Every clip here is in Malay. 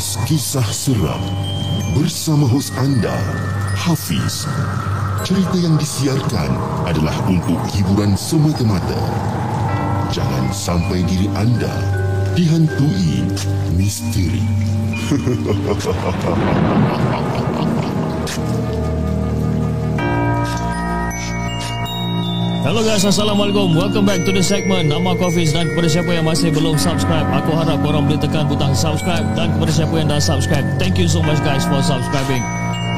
podcast kisah seram bersama hos anda Hafiz. Cerita yang disiarkan adalah untuk hiburan semata-mata. Jangan sampai diri anda dihantui misteri. Hello guys, Assalamualaikum. Welcome back to the segment Nama aku Hafiz dan kepada siapa yang masih belum subscribe, aku harap korang boleh tekan butang subscribe dan kepada siapa yang dah subscribe, thank you so much guys for subscribing.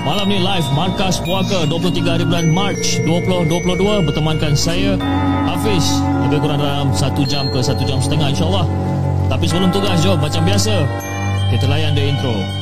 Malam ni live Markas Puaka 23 hari bulan March 2022 bertemankan saya Hafiz lebih kurang dalam 1 jam ke 1 jam setengah insyaAllah. Tapi sebelum tu guys, jom macam biasa kita layan the intro.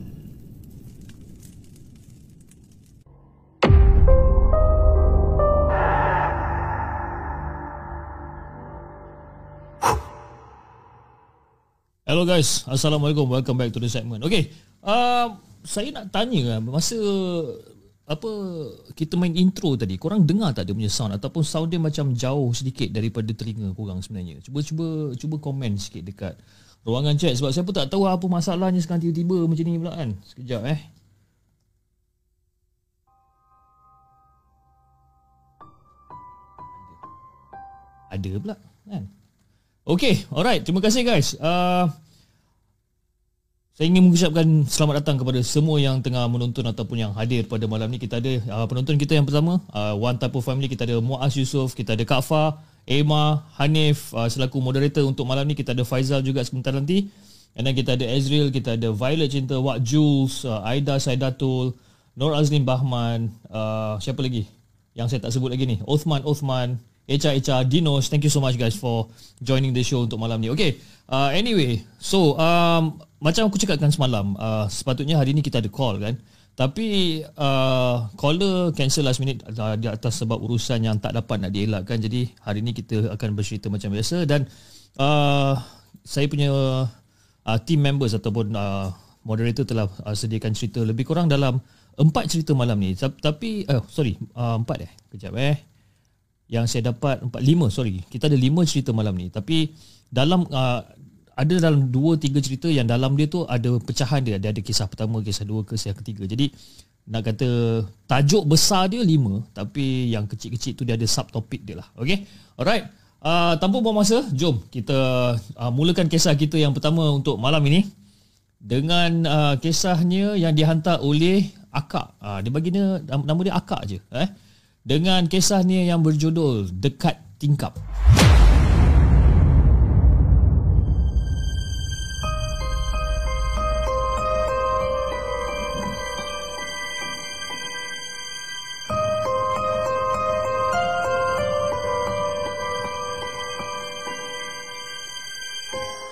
Hello guys, Assalamualaikum. Welcome back to the segment. Okay, uh, saya nak tanya masa apa kita main intro tadi, korang dengar tak dia punya sound ataupun sound dia macam jauh sedikit daripada telinga korang sebenarnya? Cuba cuba cuba komen sikit dekat ruangan chat sebab saya pun tak tahu apa masalahnya sekarang tiba-tiba macam ni pula kan. Sekejap eh. Ada pula kan. Okay, alright. Terima kasih guys. Uh, saya ingin mengucapkan selamat datang kepada semua yang tengah menonton ataupun yang hadir pada malam ni. Kita ada uh, penonton kita yang pertama, uh, One Type of Family. Kita ada Muaz Yusof, kita ada Kak Fa, Emma, Hanif uh, selaku moderator untuk malam ni. Kita ada Faizal juga sebentar nanti. And then kita ada Ezreal, kita ada Violet Cinta, Wak Jules, uh, Aida Saidatul, Nur Azlin Bahman, uh, siapa lagi? Yang saya tak sebut lagi ni. Othman, Othman, Echa Echa Dinos thank you so much guys for joining the show untuk malam ni. Okay uh, anyway so um, macam aku cakapkan semalam uh, sepatutnya hari ni kita ada call kan? Tapi uh, caller cancel last minute uh, di atas sebab urusan yang tak dapat nak dielakkan. Jadi hari ni kita akan bercerita macam biasa. Dan uh, saya punya uh, team members ataupun uh, moderator telah uh, sediakan cerita lebih kurang dalam empat cerita malam ni. Tapi uh, sorry empat eh? Kejap eh yang saya dapat empat lima sorry. Kita ada lima cerita malam ni. Tapi dalam uh, ada dalam dua tiga cerita yang dalam dia tu ada pecahan dia. Ada ada kisah pertama kisah dua kisah ketiga. Jadi nak kata tajuk besar dia lima tapi yang kecil-kecil tu dia ada subtopik dia lah. Okey? Alright. Uh, tanpa buang masa jom kita uh, mulakan kisah kita yang pertama untuk malam ini. Dengan uh, kisahnya yang dihantar oleh akak. Uh, dia bagi dia nama dia akak je eh dengan kisahnya yang berjudul Dekat Tingkap.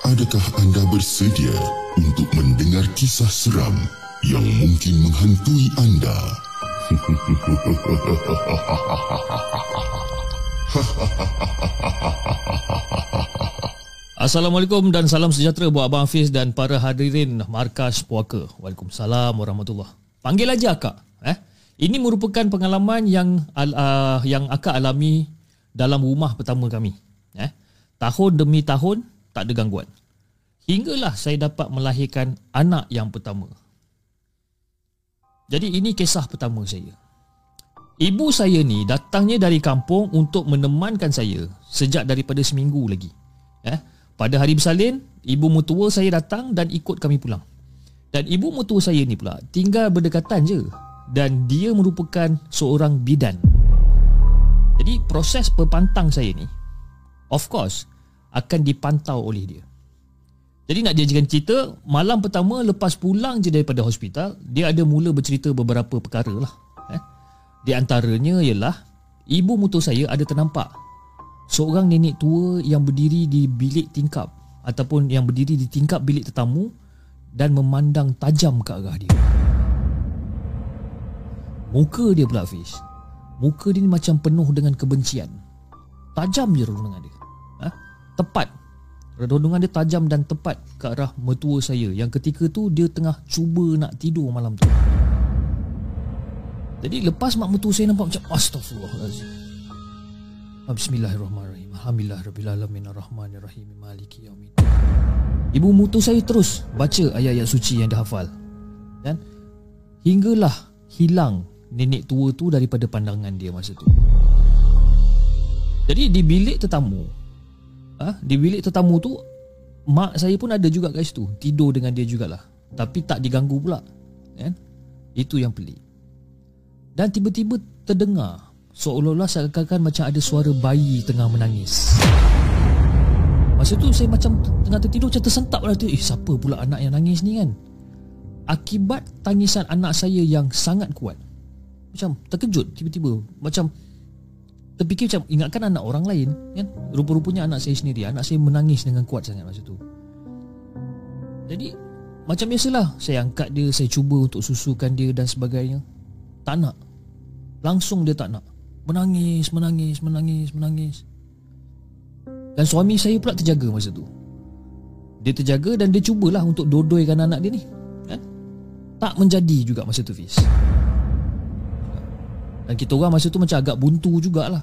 Adakah anda bersedia untuk mendengar kisah seram yang mungkin menghantui anda? Assalamualaikum dan salam sejahtera buat Abang Hafiz dan para hadirin Markas Puaka. Waalaikumsalam warahmatullahi Panggil aja akak. Eh? Ini merupakan pengalaman yang uh, yang akak alami dalam rumah pertama kami. Eh? Tahun demi tahun tak ada gangguan. Hinggalah saya dapat melahirkan anak yang pertama. Jadi ini kisah pertama saya. Ibu saya ni datangnya dari kampung untuk menemankan saya sejak daripada seminggu lagi. Eh, pada hari bersalin, ibu mutua saya datang dan ikut kami pulang. Dan ibu mutua saya ni pula tinggal berdekatan je dan dia merupakan seorang bidan. Jadi proses perpantang saya ni of course akan dipantau oleh dia. Jadi nak jadikan cerita Malam pertama lepas pulang je daripada hospital Dia ada mula bercerita beberapa perkara lah eh? Di antaranya ialah Ibu mutu saya ada ternampak Seorang nenek tua yang berdiri di bilik tingkap Ataupun yang berdiri di tingkap bilik tetamu Dan memandang tajam ke arah dia Muka dia pula Fiz Muka dia ni macam penuh dengan kebencian Tajam je renungan dia ha? Tepat Renungan dia tajam dan tepat ke arah mertua saya. Yang ketika tu dia tengah cuba nak tidur malam tu. Jadi lepas mak mertua saya nampak macam Astaghfirullahaladzim ah, Bismillahirrahmanirrahim. Alhamdulillah Rabbil Alamin. Ar-Rahmanirrahim. Maliki Yawmin Ibu mutu saya terus baca ayat-ayat suci yang dia hafal. Dan hinggalah hilang nenek tua tu daripada pandangan dia masa tu. Jadi di bilik tetamu ha, Di bilik tetamu tu Mak saya pun ada juga kat situ. Tidur dengan dia jugalah. Tapi tak diganggu pula kan? Itu yang pelik. Dan tiba-tiba terdengar Seolah-olah seakan-akan macam ada suara bayi tengah menangis. Masa tu saya macam tengah tertidur macam tersentak tu Eh siapa pula anak yang nangis ni kan? Akibat tangisan anak saya yang sangat kuat Macam terkejut tiba-tiba. Macam terfikir macam ingatkan anak orang lain kan? Rupa-rupanya anak saya sendiri anak saya menangis dengan kuat sangat masa tu. Jadi macam biasalah saya angkat dia saya cuba untuk susukan dia dan sebagainya. Tak nak. Langsung dia tak nak. Menangis menangis menangis menangis. Dan suami saya pula terjaga masa tu. Dia terjaga dan dia cubalah untuk dodoikan anak dia ni kan? Tak menjadi juga masa tu Fiz dan kita orang masa tu macam agak buntu jugalah.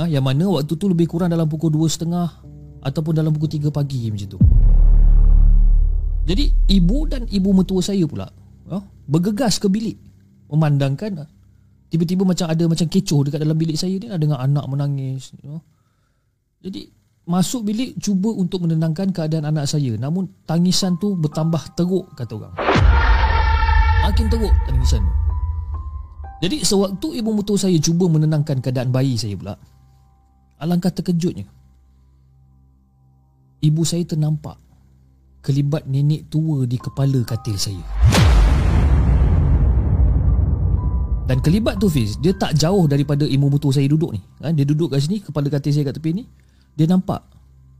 Ha, Yang mana waktu tu lebih kurang dalam pukul 2.30 Ataupun dalam pukul 3 pagi macam tu. Jadi ibu dan ibu mertua saya pula ha, Bergegas ke bilik. Memandangkan Tiba-tiba macam ada macam kecoh dekat dalam bilik saya ni Dengan anak menangis ha. Jadi Masuk bilik cuba untuk menenangkan keadaan anak saya. Namun tangisan tu bertambah teruk kata orang. Makin teruk tangisan tu jadi sewaktu ibu mertua saya cuba menenangkan keadaan bayi saya pula Alangkah terkejutnya. Ibu saya ternampak Kelibat nenek tua di kepala katil saya. Dan kelibat tu Fiz Dia tak jauh daripada ibu mertua saya duduk ni. Ha, Dia duduk kat sini Kepala katil saya kat tepi ni. Dia nampak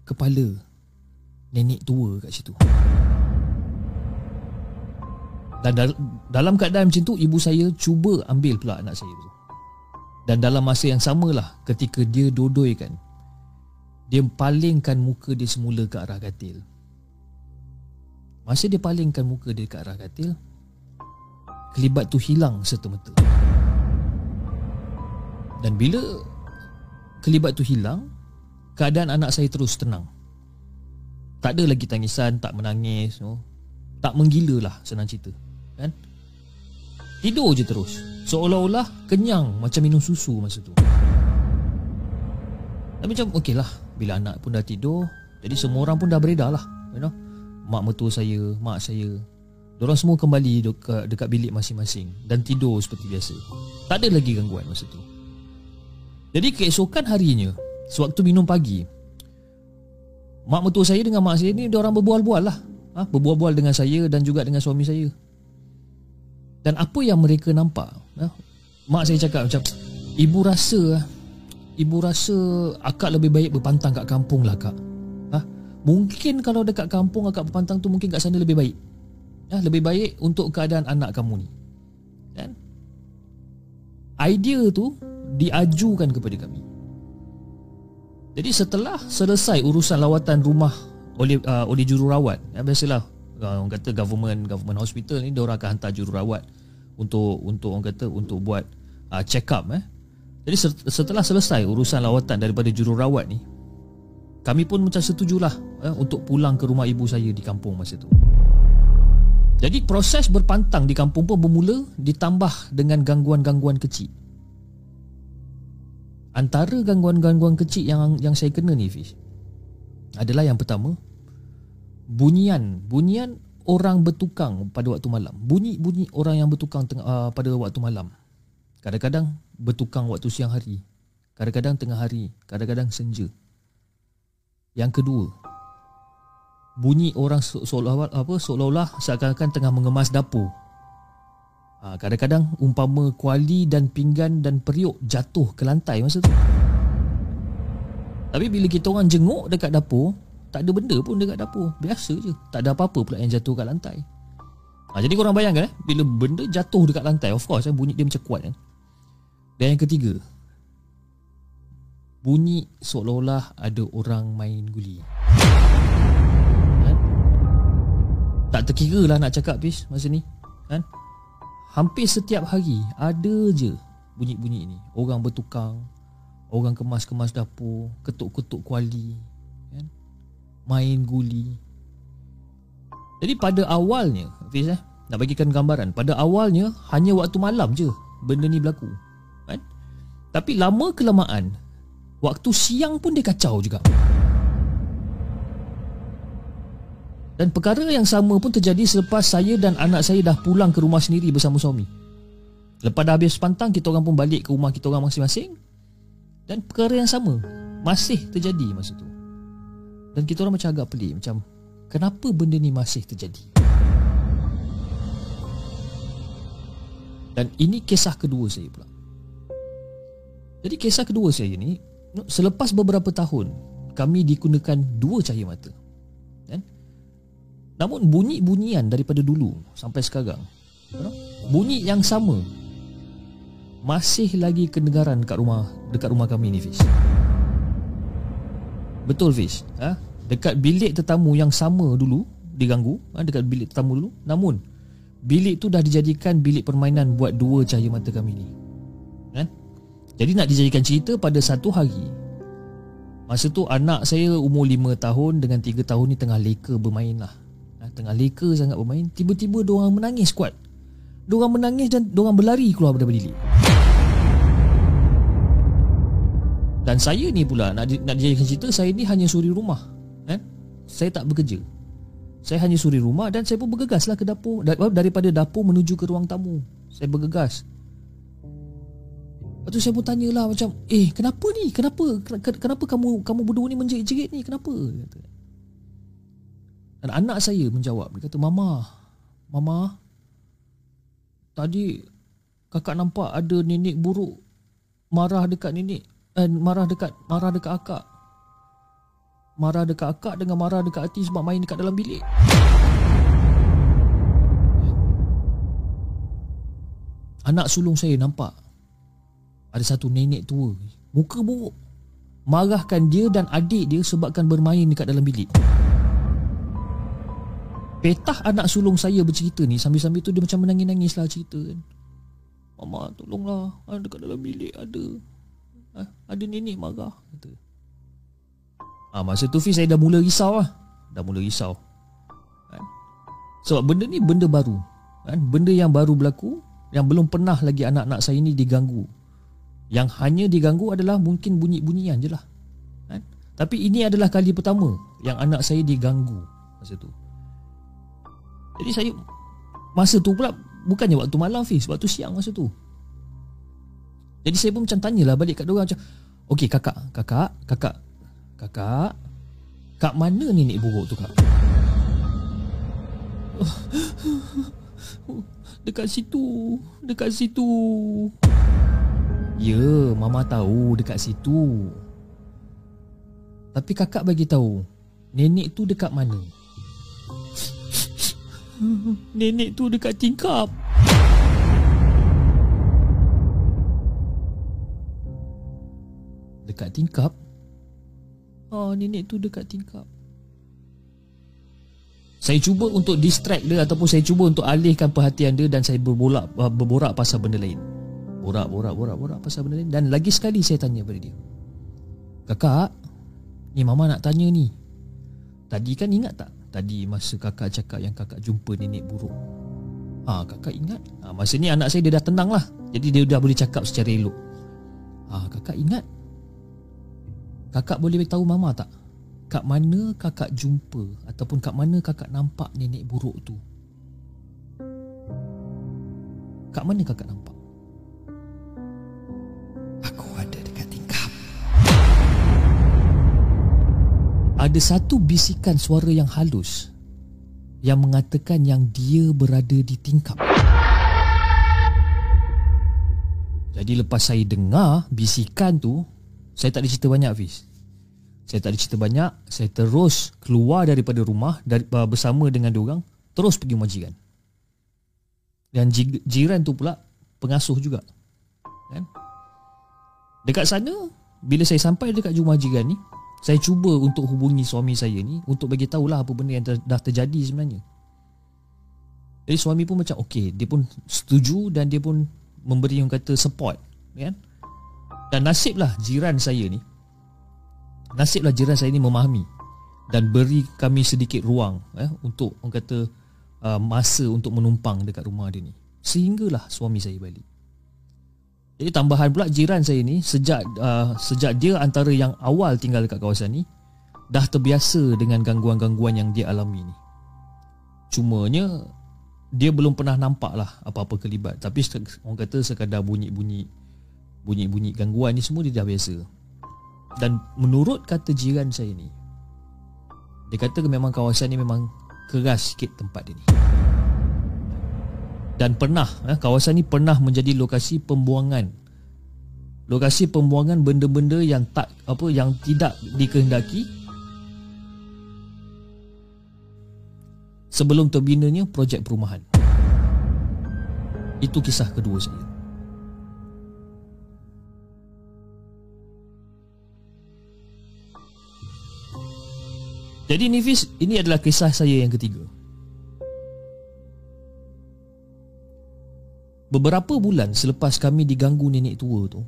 Kepala Nenek tua kat situ dan dal- dalam keadaan macam tu Ibu saya cuba ambil pula anak saya tu. Dan dalam masa yang samalah Ketika dia dodoi kan Dia palingkan muka dia semula ke arah katil. Masa dia palingkan muka dia ke arah katil Kelibat tu hilang serta-merta. Dan bila Kelibat tu hilang Keadaan anak saya terus tenang. Tak ada lagi tangisan Tak menangis no? Tak menggila lah senang cerita kan? Tidur je terus. Seolah-olah kenyang macam minum susu masa tu. Tapi macam okey lah. Bila anak pun dah tidur jadi semua orang pun dah beredar lah you know. Mak mertua saya mak saya. Diorang semua kembali dekat, dekat bilik masing-masing Dan tidur seperti biasa. Tak ada lagi gangguan masa tu. Jadi keesokan harinya Sewaktu minum pagi Mak mertua saya dengan mak saya ni Diorang berbual-bual lah. Ha? Berbual-bual dengan saya Dan juga dengan suami saya dan apa yang mereka nampak ya, Mak saya cakap macam Ibu rasa Ibu rasa Akak lebih baik berpantang kat kampung lah kak. Ha? Mungkin kalau dekat kampung Akak berpantang tu mungkin kat sana lebih baik. Ya, Lebih baik untuk keadaan anak kamu ni. Kan? Idea tu Diajukan kepada kami. Jadi setelah selesai urusan lawatan rumah oleh uh, oleh jururawat ya biasalah orang kata government government hospital ni dia orang akan hantar jururawat untuk untuk orang kata untuk buat uh, check up eh. Jadi setelah selesai urusan lawatan daripada jururawat ni kami pun macam setujulah eh, untuk pulang ke rumah ibu saya di kampung masa tu. Jadi proses berpantang di kampung pun bermula ditambah dengan gangguan-gangguan kecil. Antara gangguan-gangguan kecil yang yang saya kena ni Fish adalah yang pertama bunyian bunyian orang bertukang pada waktu malam. Bunyi-bunyi orang yang bertukang tengah, uh, pada waktu malam. Kadang-kadang bertukang waktu siang hari. Kadang-kadang tengah hari. Kadang-kadang senja. Yang kedua, bunyi orang se- seolah apa seolah-olah seakan-akan tengah mengemas dapur. Ha, kadang-kadang umpama kuali dan pinggan dan periuk jatuh ke lantai masa tu. Tapi bila kita orang jenguk dekat dapur, tak ada benda pun dekat dapur. Biasa je. Tak ada apa-apa pula yang jatuh kat lantai. Ha, jadi korang bayangkan eh, bila benda jatuh dekat lantai, of course eh, bunyi dia macam kuat kan. Dan yang ketiga, bunyi seolah-olah ada orang main guli. Kan? Tak terkira lah nak cakap Fish masa ni. Kan? Hampir setiap hari ada je bunyi-bunyi ni. Orang bertukang, orang kemas-kemas dapur, ketuk-ketuk kuali? Main guli. Jadi pada awalnya, Fiz eh, nak bagikan gambaran, pada awalnya hanya waktu malam je benda ni berlaku. Kan? Tapi lama kelamaan, waktu siang pun dia kacau juga. Dan perkara yang sama pun terjadi selepas saya dan anak saya dah pulang ke rumah sendiri bersama suami. Lepas dah habis pantang, kita orang pun balik ke rumah kita orang masing-masing. Dan perkara yang sama masih terjadi masa tu. Dan kita orang macam agak pelik macam kenapa benda ni masih terjadi? Dan ini kisah kedua saya pula. Jadi kisah kedua saya ni selepas beberapa tahun kami digunakan dua cahaya mata. Kan? Namun bunyi-bunyian daripada dulu sampai sekarang bunyi yang sama masih lagi kedengaran dekat rumah dekat rumah kami ni Fish. Betul Fish, ha? Dekat bilik tetamu yang sama dulu diganggu, ha? dekat bilik tetamu dulu. Namun bilik tu dah dijadikan bilik permainan buat dua cahaya mata kami ni. Kan? Jadi nak dijadikan cerita pada satu hari Masa tu anak saya umur 5 tahun dengan 3 tahun ni tengah leka bermain lah ha, Tengah leka sangat bermain Tiba-tiba diorang menangis kuat Diorang menangis dan diorang berlari keluar daripada bilik Dan saya ni pula nak, nak dijadikan cerita Saya ni hanya suri rumah kan? Saya tak bekerja. Saya hanya suri rumah dan saya pun bergegas lah ke dapur Daripada dapur menuju ke ruang tamu. Saya bergegas. Lepas tu saya pun tanyalah macam Eh kenapa ni? Kenapa Kenapa kamu kamu berdua ni menjerit-jerit ni? Kenapa? Kata. Dan anak saya menjawab Dia kata Mama Mama Tadi Kakak nampak ada nenek buruk Marah dekat nenek eh, Marah dekat Marah dekat akak. Marah dekat akak Dengan marah dekat hati Sebab main dekat dalam bilik. Anak sulung saya nampak ada satu nenek tua. Muka buruk. Marahkan dia dan adik dia Sebabkan bermain dekat dalam bilik. Petah anak sulung saya bercerita ni. Sambil-sambil tu dia macam menangis-nangis lah cerita kan. Mama tolonglah. Ha, Dekat dalam bilik ada ha, Ada nenek marah kata. Ha, masa tu Fiz saya dah mula risau lah Dah mula risau kan? Sebab benda ni benda baru kan? Benda yang baru berlaku Yang belum pernah lagi anak-anak saya ni diganggu yang hanya diganggu adalah mungkin bunyi-bunyian je lah kan? Tapi ini adalah kali pertama Yang anak saya diganggu Masa tu Jadi saya Masa tu pula Bukannya waktu malam Fiz Waktu siang masa tu Jadi saya pun macam tanyalah balik kat diorang macam Okey kakak Kakak Kakak Kakak Kak mana nenek buruk tu kak Dekat situ Dekat situ Ya, mama tahu dekat situ. Tapi kakak bagi tahu, nenek tu dekat mana? nenek tu dekat tingkap. Dekat tingkap? Oh, nenek tu dekat tingkap. Saya cuba untuk distract dia ataupun saya cuba untuk alihkan perhatian dia dan saya berborak berborak pasal benda lain. Borak, borak, borak, borak pasal benda lain. Dan lagi sekali saya tanya pada dia. Kakak Ni mama nak tanya ni. Tadi kan ingat tak? Tadi masa kakak cakap yang kakak jumpa nenek buruk. Ah, ha, kakak ingat? Ha, Masa ni anak saya dia dah tenang lah Jadi dia dah boleh cakap secara elok. Ah, ha, kakak ingat Kakak boleh beritahu mama tak Kat mana kakak jumpa Ataupun kat mana kakak nampak nenek buruk tu Kat mana kakak nampak ada satu bisikan suara yang halus yang mengatakan yang dia berada di tingkap. Jadi lepas saya dengar bisikan tu, saya tak ada cerita banyak Fiz. Saya tak ada cerita banyak, saya terus keluar daripada rumah dari, uh, bersama dengan orang terus pergi majikan. Dan jiran tu pula pengasuh juga. Kan? Dekat sana, bila saya sampai dekat rumah jiran ni, saya cuba untuk hubungi suami saya ni untuk bagi tahulah apa benda yang ter, dah terjadi sebenarnya. Jadi suami pun macam okey, dia pun setuju dan dia pun memberi yang kata support, kan? Dan nasiblah jiran saya ni Nasiblah jiran saya ni memahami Dan beri kami sedikit ruang eh, Untuk orang kata uh, Masa untuk menumpang dekat rumah dia ni. Sehinggalah suami saya balik. Jadi tambahan pula jiran saya ni Sejak uh, sejak dia antara yang awal tinggal dekat kawasan ni Dah terbiasa dengan gangguan-gangguan yang dia alami ni. Cumanya Dia belum pernah nampak lah apa-apa kelibat. Tapi orang kata sekadar bunyi-bunyi Bunyi-bunyi gangguan ni semua dia dah biasa Dan menurut kata jiran saya ni Dia kata memang kawasan ni memang keras sikit tempat dia ni Dan pernah eh, Kawasan ni pernah menjadi lokasi pembuangan Lokasi pembuangan benda-benda yang tak apa yang tidak dikehendaki sebelum terbinanya projek perumahan. Itu kisah kedua saya. Jadi Nifis, ini adalah kisah saya yang ketiga. Beberapa bulan selepas kami diganggu nenek tua tu,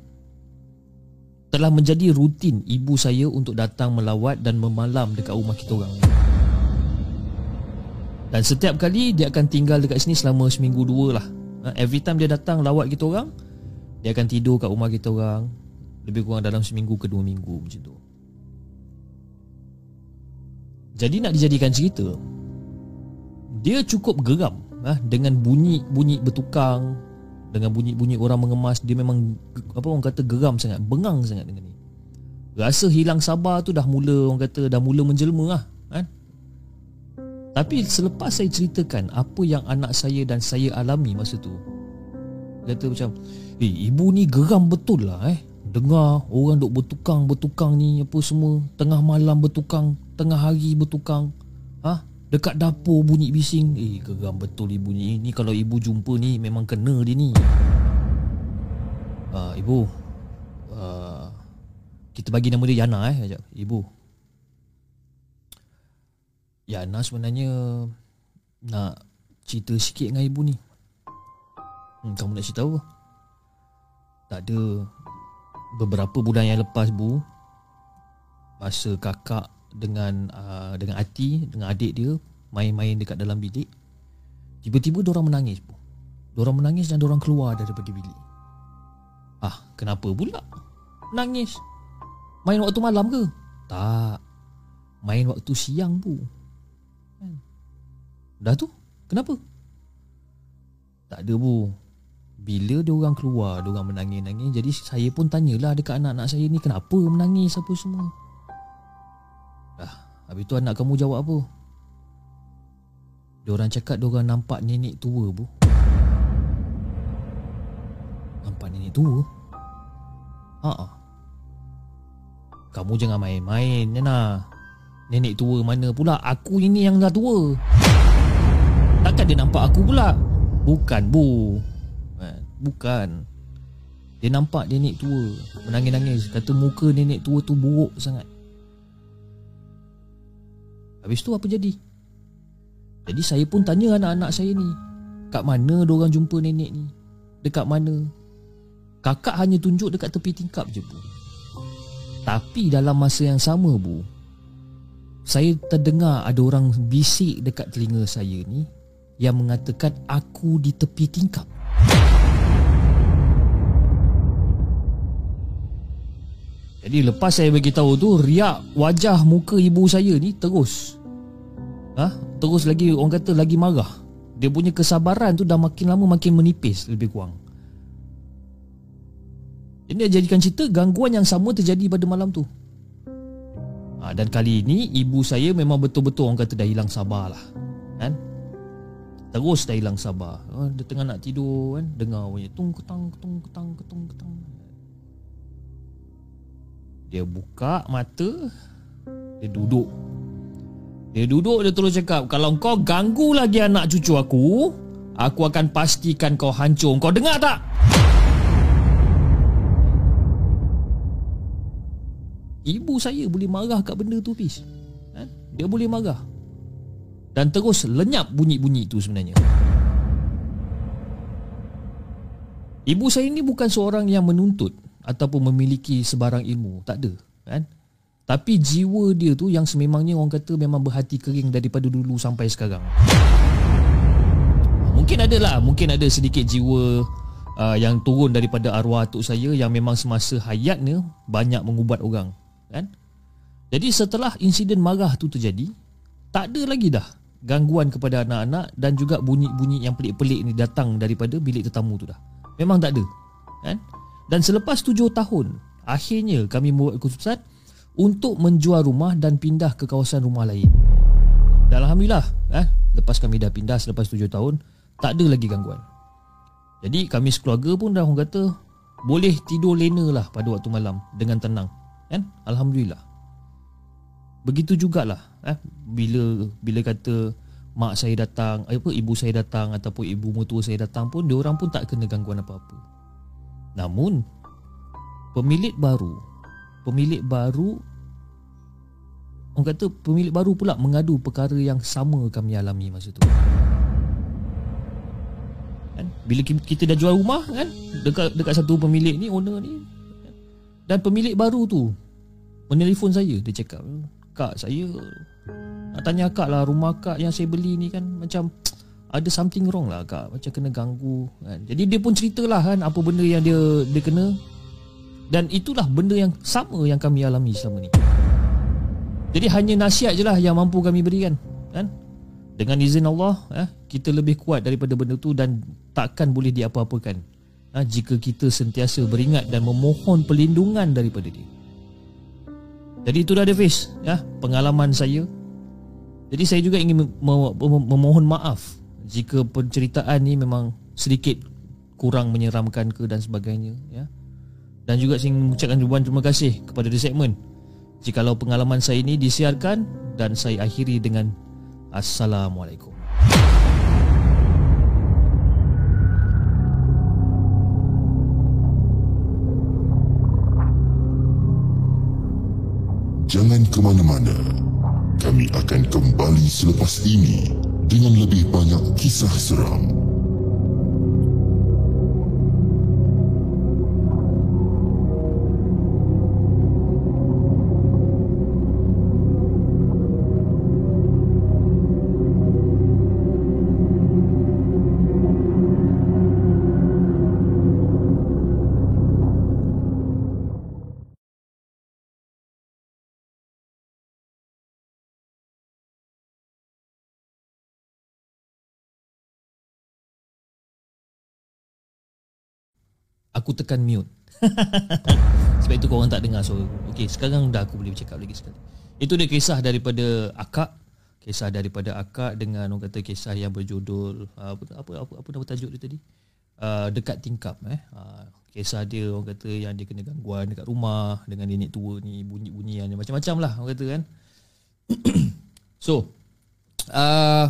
telah menjadi rutin ibu saya untuk datang melawat dan memalam dekat rumah kita orang. Dan setiap kali dia akan tinggal dekat sini selama seminggu dua lah. Ha, every time dia datang lawat kita orang, dia akan tidur kat rumah kita orang lebih kurang dalam seminggu ke dua minggu macam tu. Jadi nak dijadikan cerita Dia cukup geram ha, Dengan bunyi-bunyi bertukang Dengan bunyi-bunyi orang mengemas. Dia memang Apa orang kata geram sangat Bengang sangat dengan ni. Rasa hilang sabar tu dah mula Orang kata dah mula menjelma lah kan? Tapi selepas saya ceritakan Apa yang anak saya dan saya alami masa tu Kata macam Eh ibu ni geram betul lah eh. Dengar orang duk bertukang-bertukang ni Apa semua Tengah malam bertukang Tengah hari bertukang. Ha? Dekat dapur bunyi bising. Eh geram betul ibu ni. Ni kalau ibu jumpa ni Memang kena dia ni. Uh, Ibu. Uh, Kita bagi nama dia Yana eh Sekejap. Ibu. Yana sebenarnya Nak cerita sikit dengan ibu ni. Hmm, Kamu nak cerita apa? Tak ada. Beberapa bulan yang lepas bu masa kakak dengan uh, dengan Ati dengan adik dia main-main dekat dalam bilik. Tiba-tiba dia orang menangis bu dia orang menangis dan dia orang keluar daripada bilik. Ah kenapa pula? Menangis. Main waktu malam ke? Tak. Main waktu siang bu. Kan? dah tu? Kenapa? Tak ada bu. Bila dia orang keluar, dia orang menangis-nangis. Jadi saya pun tanyalah dekat anak-anak saya ni kenapa menangis apa semua. Habis tu anak kamu jawab apa? Dia orang cakap dia orang nampak nenek tua, bu. Nampak nenek tua? Ha ah. Kamu jangan main-main, Nana. Nenek tua mana pula? Aku ini yang dah tua. Takkan dia nampak aku pula? Bukan, bu. Bukan Dia nampak nenek tua Menangis-nangis Kata muka nenek tua tu buruk sangat Habis tu apa jadi? Jadi saya pun tanya anak-anak saya ni Kat mana orang jumpa nenek ni? Dekat mana? Kakak hanya tunjuk dekat tepi tingkap je bu Tapi dalam masa yang sama bu Saya terdengar ada orang bisik dekat telinga saya ni Yang mengatakan aku di tepi tingkap Jadi lepas saya bagi tahu tu riak wajah muka ibu saya ni terus ha? terus lagi orang kata lagi marah. Dia punya kesabaran tu dah makin lama makin menipis lebih kurang. Ini jadikan cerita gangguan yang sama terjadi pada malam tu. ha, Dan kali ini Ibu saya memang betul-betul Orang kata dah hilang sabar lah Kan Terus dah hilang sabar ha, Dia tengah nak tidur kan Dengar bunyi Tung ketang ketung ketang ketung ketang Dia buka mata Dia duduk. Dia duduk dia terus cakap Kalau kau ganggu lagi anak cucu aku Aku akan pastikan kau hancur. Kau dengar tak? Ibu saya boleh marah kat benda tu Fiz. Ha? Dia boleh marah. Dan terus lenyap bunyi-bunyi tu sebenarnya. Ibu saya ni bukan seorang yang menuntut Ataupun memiliki sebarang ilmu. Tak ada kan? Tapi jiwa dia tu yang sememangnya orang kata memang berhati kering daripada dulu sampai sekarang. Mungkin ada lah, mungkin ada sedikit jiwa uh, yang turun daripada arwah atuk saya yang memang semasa hayatnya banyak mengubat orang kan? Jadi setelah insiden marah tu terjadi tak ada lagi dah gangguan kepada anak-anak dan juga bunyi-bunyi yang pelik-pelik ni datang daripada bilik tetamu tu dah. Memang tak ada kan dan selepas tujuh tahun akhirnya kami membuat keputusan untuk menjual rumah dan pindah ke kawasan rumah lain. Dan Alhamdulillah eh, lepas kami dah pindah selepas tujuh tahun tak ada lagi gangguan. Jadi kami sekeluarga pun dah orang kata boleh tidur lena lah pada waktu malam dengan tenang kan? Alhamdulillah. Begitu jugalah eh bila bila kata mak saya datang eh, apa ibu saya datang ataupun ibu mertua saya datang pun dia orang pun tak kena gangguan apa-apa namun pemilik baru pemilik baru orang kata pemilik baru pula mengadu perkara yang sama kami alami masa tu. Kan? Bila kita dah jual rumah kan? Dekat dekat satu pemilik ni owner ni. Dan pemilik baru tu Menelefon saya Dia cakap Kak saya Nak tanya kak lah Rumah kak yang saya beli ni kan Macam Ada something wrong lah kak Macam kena ganggu kan? Jadi dia pun ceritalah kan Apa benda yang dia Dia kena Dan itulah benda yang Sama yang kami alami selama ni Jadi hanya nasihat je lah Yang mampu kami berikan Kan Dengan izin Allah eh, Kita lebih kuat daripada benda tu Dan takkan boleh diapa-apakan ha, jika kita sentiasa beringat dan memohon perlindungan daripada dia. Jadi itu dah ada face ya, pengalaman saya. Jadi saya juga ingin memohon maaf jika penceritaan ni memang sedikit kurang menyeramkan ke dan sebagainya ya. Dan juga saya mengucapkan ribuan terima kasih kepada The Segment Jikalau pengalaman saya ini disiarkan Dan saya akhiri dengan Assalamualaikum Jangan ke mana-mana. Kami akan kembali selepas ini dengan lebih banyak kisah seram. Aku tekan mute. Sebab itu kau orang tak dengar so okey sekarang dah aku boleh bercakap lagi sekali. Itu dia kisah daripada akak kisah daripada akak dengan orang kata kisah yang berjudul uh, apa apa apa, apa nama tajuk dia tadi? Uh, dekat tingkap eh. Uh, kisah dia orang kata yang dia kena gangguan dekat rumah dengan nenek tua ni bunyi-bunyian macam-macam lah orang kata kan. so uh,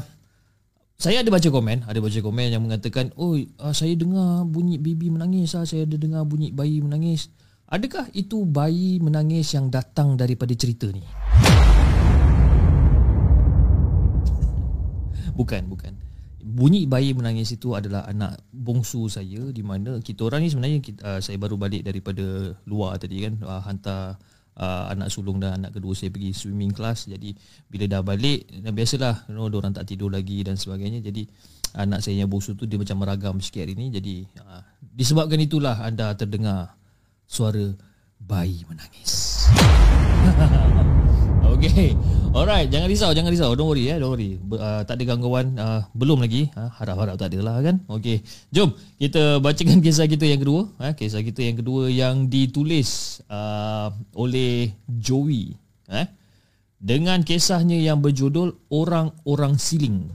saya ada baca komen, ada baca komen yang mengatakan, "Oh, uh, saya dengar bunyi baby menangis, ah. saya ada dengar bunyi bayi menangis." Adakah itu bayi menangis yang datang daripada cerita ni? bukan, bukan. Bunyi bayi menangis itu adalah anak bongsu saya di mana kita orang ni sebenarnya kita, uh, saya baru balik daripada luar tadi kan, uh, hantar uh, anak sulung dan anak kedua saya pergi swimming class. Jadi bila dah balik biasalah you know orang tak tidur lagi dan sebagainya. Jadi anak saya yang bongsu tu dia macam meragam sikit hari ni. Jadi uh, disebabkan itulah anda terdengar suara bayi menangis. Okay Alright Jangan risau Jangan risau. Don't worry eh Don't worry. Uh, Tak ada gangguan uh, Belum lagi. Uh, Harap-harap tak ada lah kan? Okay Jom Kita bacakan kisah kita yang kedua uh, Kisah kita yang kedua Yang ditulis uh, Oleh Joey eh? dengan kisahnya yang berjudul Orang-Orang Siling.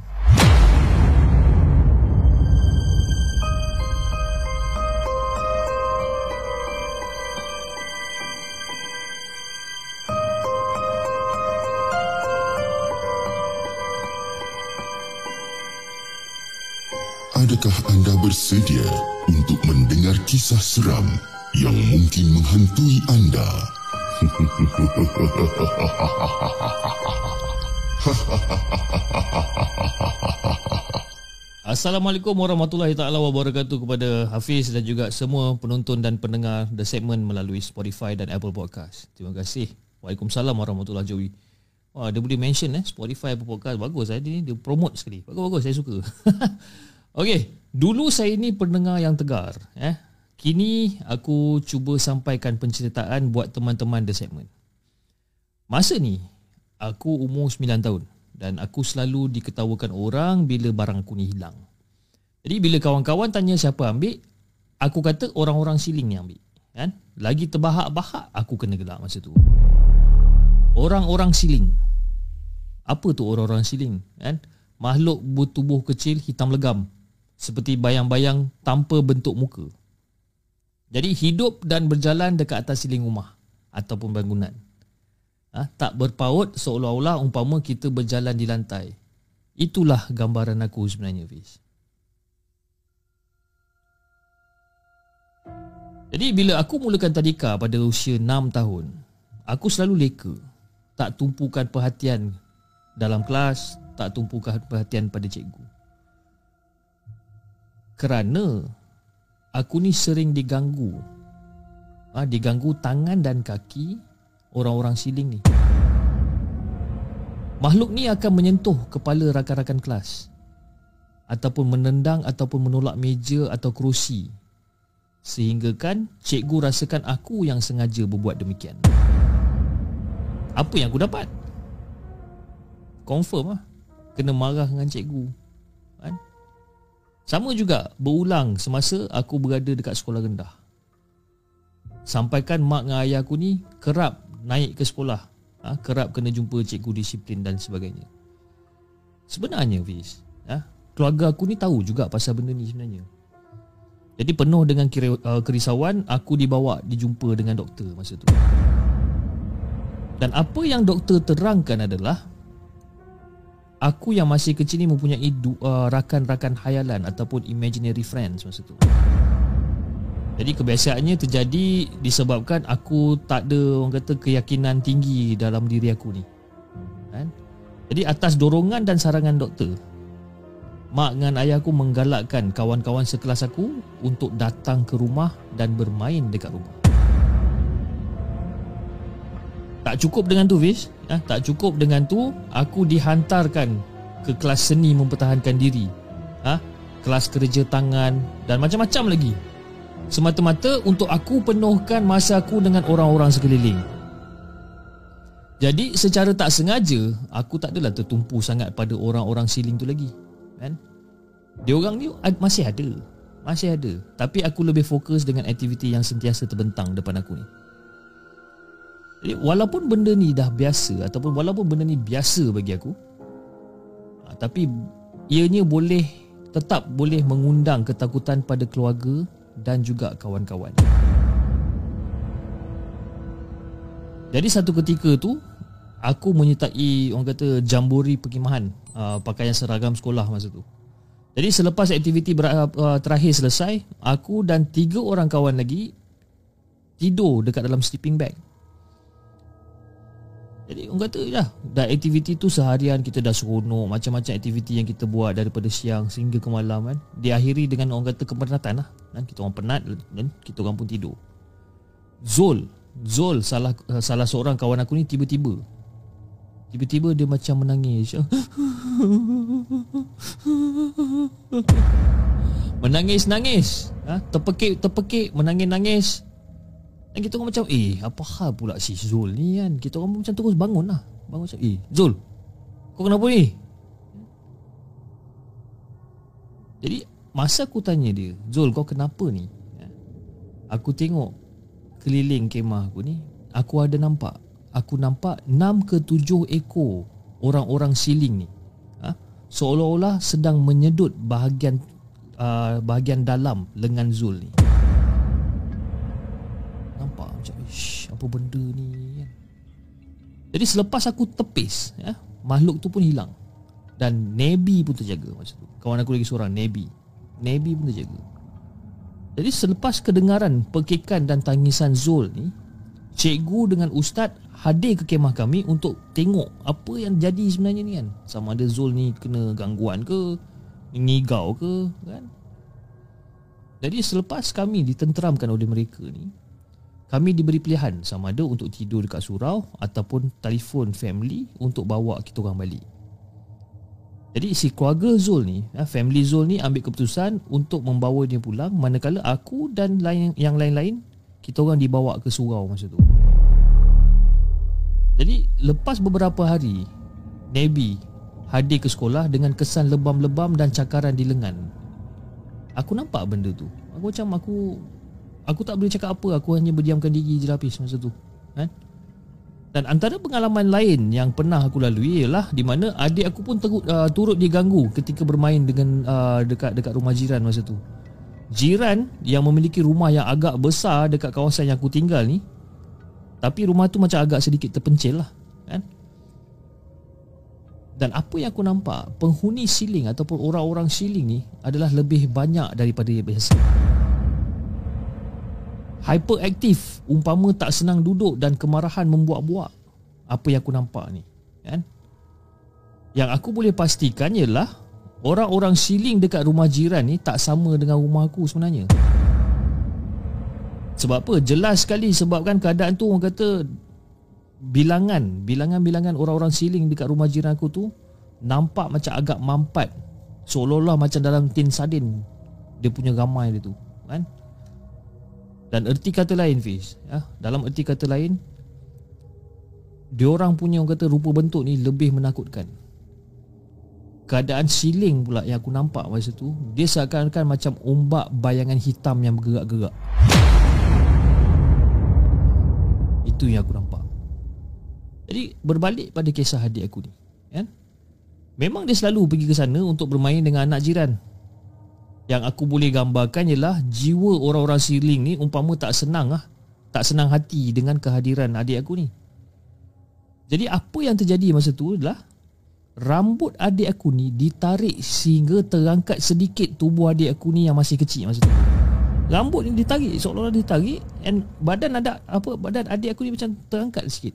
Adakah anda bersedia untuk mendengar kisah seram yang mungkin menghantui anda? Assalamualaikum warahmatullahi taala wabarakatuh kepada Hafiz dan juga semua penonton dan pendengar The Segment melalui Spotify dan Apple Podcast. Terima kasih. Waalaikumsalam warahmatullahi Joey. Wah, dia boleh mention eh Spotify Apple Podcast bagus eh dia, dia promote sekali. Bagus-bagus saya suka. Okey, dulu saya ni pendengar yang tegar eh. Kini aku cuba sampaikan penceritaan buat teman-teman The Segment. Masa ni aku umur 9 tahun dan aku selalu diketawakan orang bila barang aku ni hilang. Jadi bila kawan-kawan tanya siapa ambil, aku kata orang-orang siling ni ambil. Kan? Lagi terbahak-bahak aku kena gelak masa tu. Orang-orang siling. Apa tu orang-orang siling? Kan? Makhluk bertubuh kecil hitam legam. Seperti bayang-bayang tanpa bentuk muka. Jadi hidup dan berjalan dekat atas siling rumah ataupun bangunan ha, tak berpaut seolah-olah umpama kita berjalan di lantai. Itulah gambaran aku sebenarnya, Fiz. Jadi bila aku mulakan tadika pada usia 6 tahun, aku selalu leka. Tak tumpukan perhatian dalam kelas, tak tumpukan perhatian pada cikgu. Kerana aku ni sering diganggu. Ha, diganggu tangan dan kaki orang-orang siling ni. Makhluk ni akan menyentuh kepala rakan-rakan kelas ataupun menendang ataupun menolak meja atau kerusi sehingga kan cikgu rasakan aku yang sengaja berbuat demikian. Apa yang aku dapat? Confirm lah. Kena marah dengan cikgu. Sama juga berulang semasa aku berada dekat sekolah rendah. Sampaikan mak dengan ayah aku ni kerap naik ke sekolah. Ha, kerap kena jumpa cikgu disiplin dan sebagainya. Sebenarnya Fiz ha, keluarga aku ni tahu juga pasal benda ni sebenarnya. Jadi penuh dengan uh, kerisauan aku dibawa dijumpa dengan doktor masa tu. Dan apa yang doktor terangkan adalah aku yang masih kecil ni mempunyai uh, rakan-rakan hayalan ataupun imaginary friends masa tu jadi kebiasaannya terjadi disebabkan aku tak ada orang kata keyakinan tinggi dalam diri aku ni. Kan? Jadi atas dorongan dan sarangan doktor, mak dengan ayah aku menggalakkan kawan-kawan sekelas aku untuk datang ke rumah dan bermain dekat rumah. Tak cukup dengan tu Fish ya? Tak cukup dengan tu Aku dihantarkan Ke kelas seni mempertahankan diri ha? Kelas kerja tangan Dan macam-macam lagi semata-mata untuk aku penuhkan masa aku dengan orang-orang sekeliling. Jadi secara tak sengaja aku tak adalah tertumpu sangat pada orang-orang siling tu lagi. Kan? Dia orang ni masih ada. Masih ada. Tapi aku lebih fokus dengan aktiviti yang sentiasa terbentang depan aku ni. Walaupun benda ni dah biasa ataupun walaupun benda ni biasa bagi aku ha, tapi ianya boleh tetap boleh mengundang ketakutan pada keluarga dan juga kawan-kawan. Jadi satu ketika tu aku menyertai orang kata jambori perkhidmatan uh, pakaian seragam sekolah masa tu. Jadi selepas aktiviti ber, uh, terakhir selesai, aku dan tiga orang kawan lagi tidur dekat dalam sleeping bag. Jadi orang kata ya, dah aktiviti tu seharian kita dah seronok macam-macam aktiviti yang kita buat daripada siang sehingga ke malam kan. Diakhiri dengan orang kata kepenatan lah. Kan? Kita orang penat dan kita orang pun tidur. Zul, Zul salah uh, salah seorang kawan aku ni tiba-tiba tiba-tiba dia macam menangis. Menangis-nangis. Ha? Terpekik-terpekik, menangis-nangis. Dan kita orang macam Eh apa hal pula si Zul ni kan Kita orang macam terus bangun lah Bangun macam Eh Zul Kau kenapa ni Jadi Masa aku tanya dia Zul kau kenapa ni ya. Aku tengok Keliling kemah aku ni Aku ada nampak aku nampak 6 ke 7 ekor orang-orang siling ni. Ha? Seolah-olah sedang menyedut bahagian uh, bahagian dalam lengan Zul ni. Nampak macam ish, apa benda ni kan. Jadi selepas aku tepis ya, makhluk tu pun hilang. Dan Nebi pun terjaga masa tu. Kawan aku lagi seorang Nebi. Nebi pun terjaga. Jadi selepas kedengaran pekikan dan tangisan Zul ni, cikgu dengan ustaz hadir ke kemah kami untuk tengok apa yang jadi sebenarnya ni kan. Sama ada Zul ni kena gangguan ke, ngigau ke kan. Jadi selepas kami ditenteramkan oleh mereka ni, kami diberi pilihan sama ada untuk tidur dekat surau ataupun telefon family untuk bawa kita orang balik. Jadi si keluarga Zul ni, ha, family Zul ni ambil keputusan untuk membawa dia pulang manakala aku dan lain yang lain-lain kita orang dibawa ke surau masa tu. Jadi lepas beberapa hari Nabi hadir ke sekolah dengan kesan lebam-lebam dan cakaran di lengan. Aku nampak benda tu. Aku macam aku aku tak boleh cakap apa, aku hanya berdiamkan diri je lapis masa tu. Kan? Dan antara pengalaman lain yang pernah aku lalui ialah di mana adik aku pun terut, uh, turut diganggu ketika bermain dengan uh, dekat dekat rumah jiran masa tu. Jiran yang memiliki rumah yang agak besar dekat kawasan yang aku tinggal ni tapi rumah tu macam agak sedikit terpencil lah kan? Dan apa yang aku nampak Penghuni siling ataupun orang-orang siling ni Adalah lebih banyak daripada biasa hyperaktif umpama tak senang duduk dan kemarahan membuak-buak apa yang aku nampak ni kan? Yang aku boleh pastikan ialah orang-orang siling dekat rumah jiran ni tak sama dengan rumah aku sebenarnya. Sebab apa? Jelas sekali sebabkan keadaan tu orang kata bilangan bilangan-bilangan orang-orang siling dekat rumah jiran aku tu nampak macam agak mampat. Seolah-olah macam dalam tin sardin dia punya ramai dia tu kan dan erti kata lain Fiz. Ya, Dalam erti kata lain Diorang punya orang kata rupa bentuk ni lebih menakutkan. Keadaan siling pula yang aku nampak masa tu Dia seakan-akan macam ombak bayangan hitam yang bergerak-gerak. Itu yang aku nampak. Jadi berbalik pada kisah adik aku ni kan? Memang dia selalu pergi ke sana untuk bermain dengan anak jiran yang aku boleh gambarkan ialah jiwa orang-orang siling ni umpama tak senang lah. Tak senang hati dengan kehadiran adik aku ni. Jadi apa yang terjadi masa tu adalah rambut adik aku ni ditarik sehingga terangkat sedikit tubuh adik aku ni yang masih kecil masa tu. Rambut ni ditarik seolah-olah ditarik and badan ada apa badan adik aku ni macam terangkat sikit.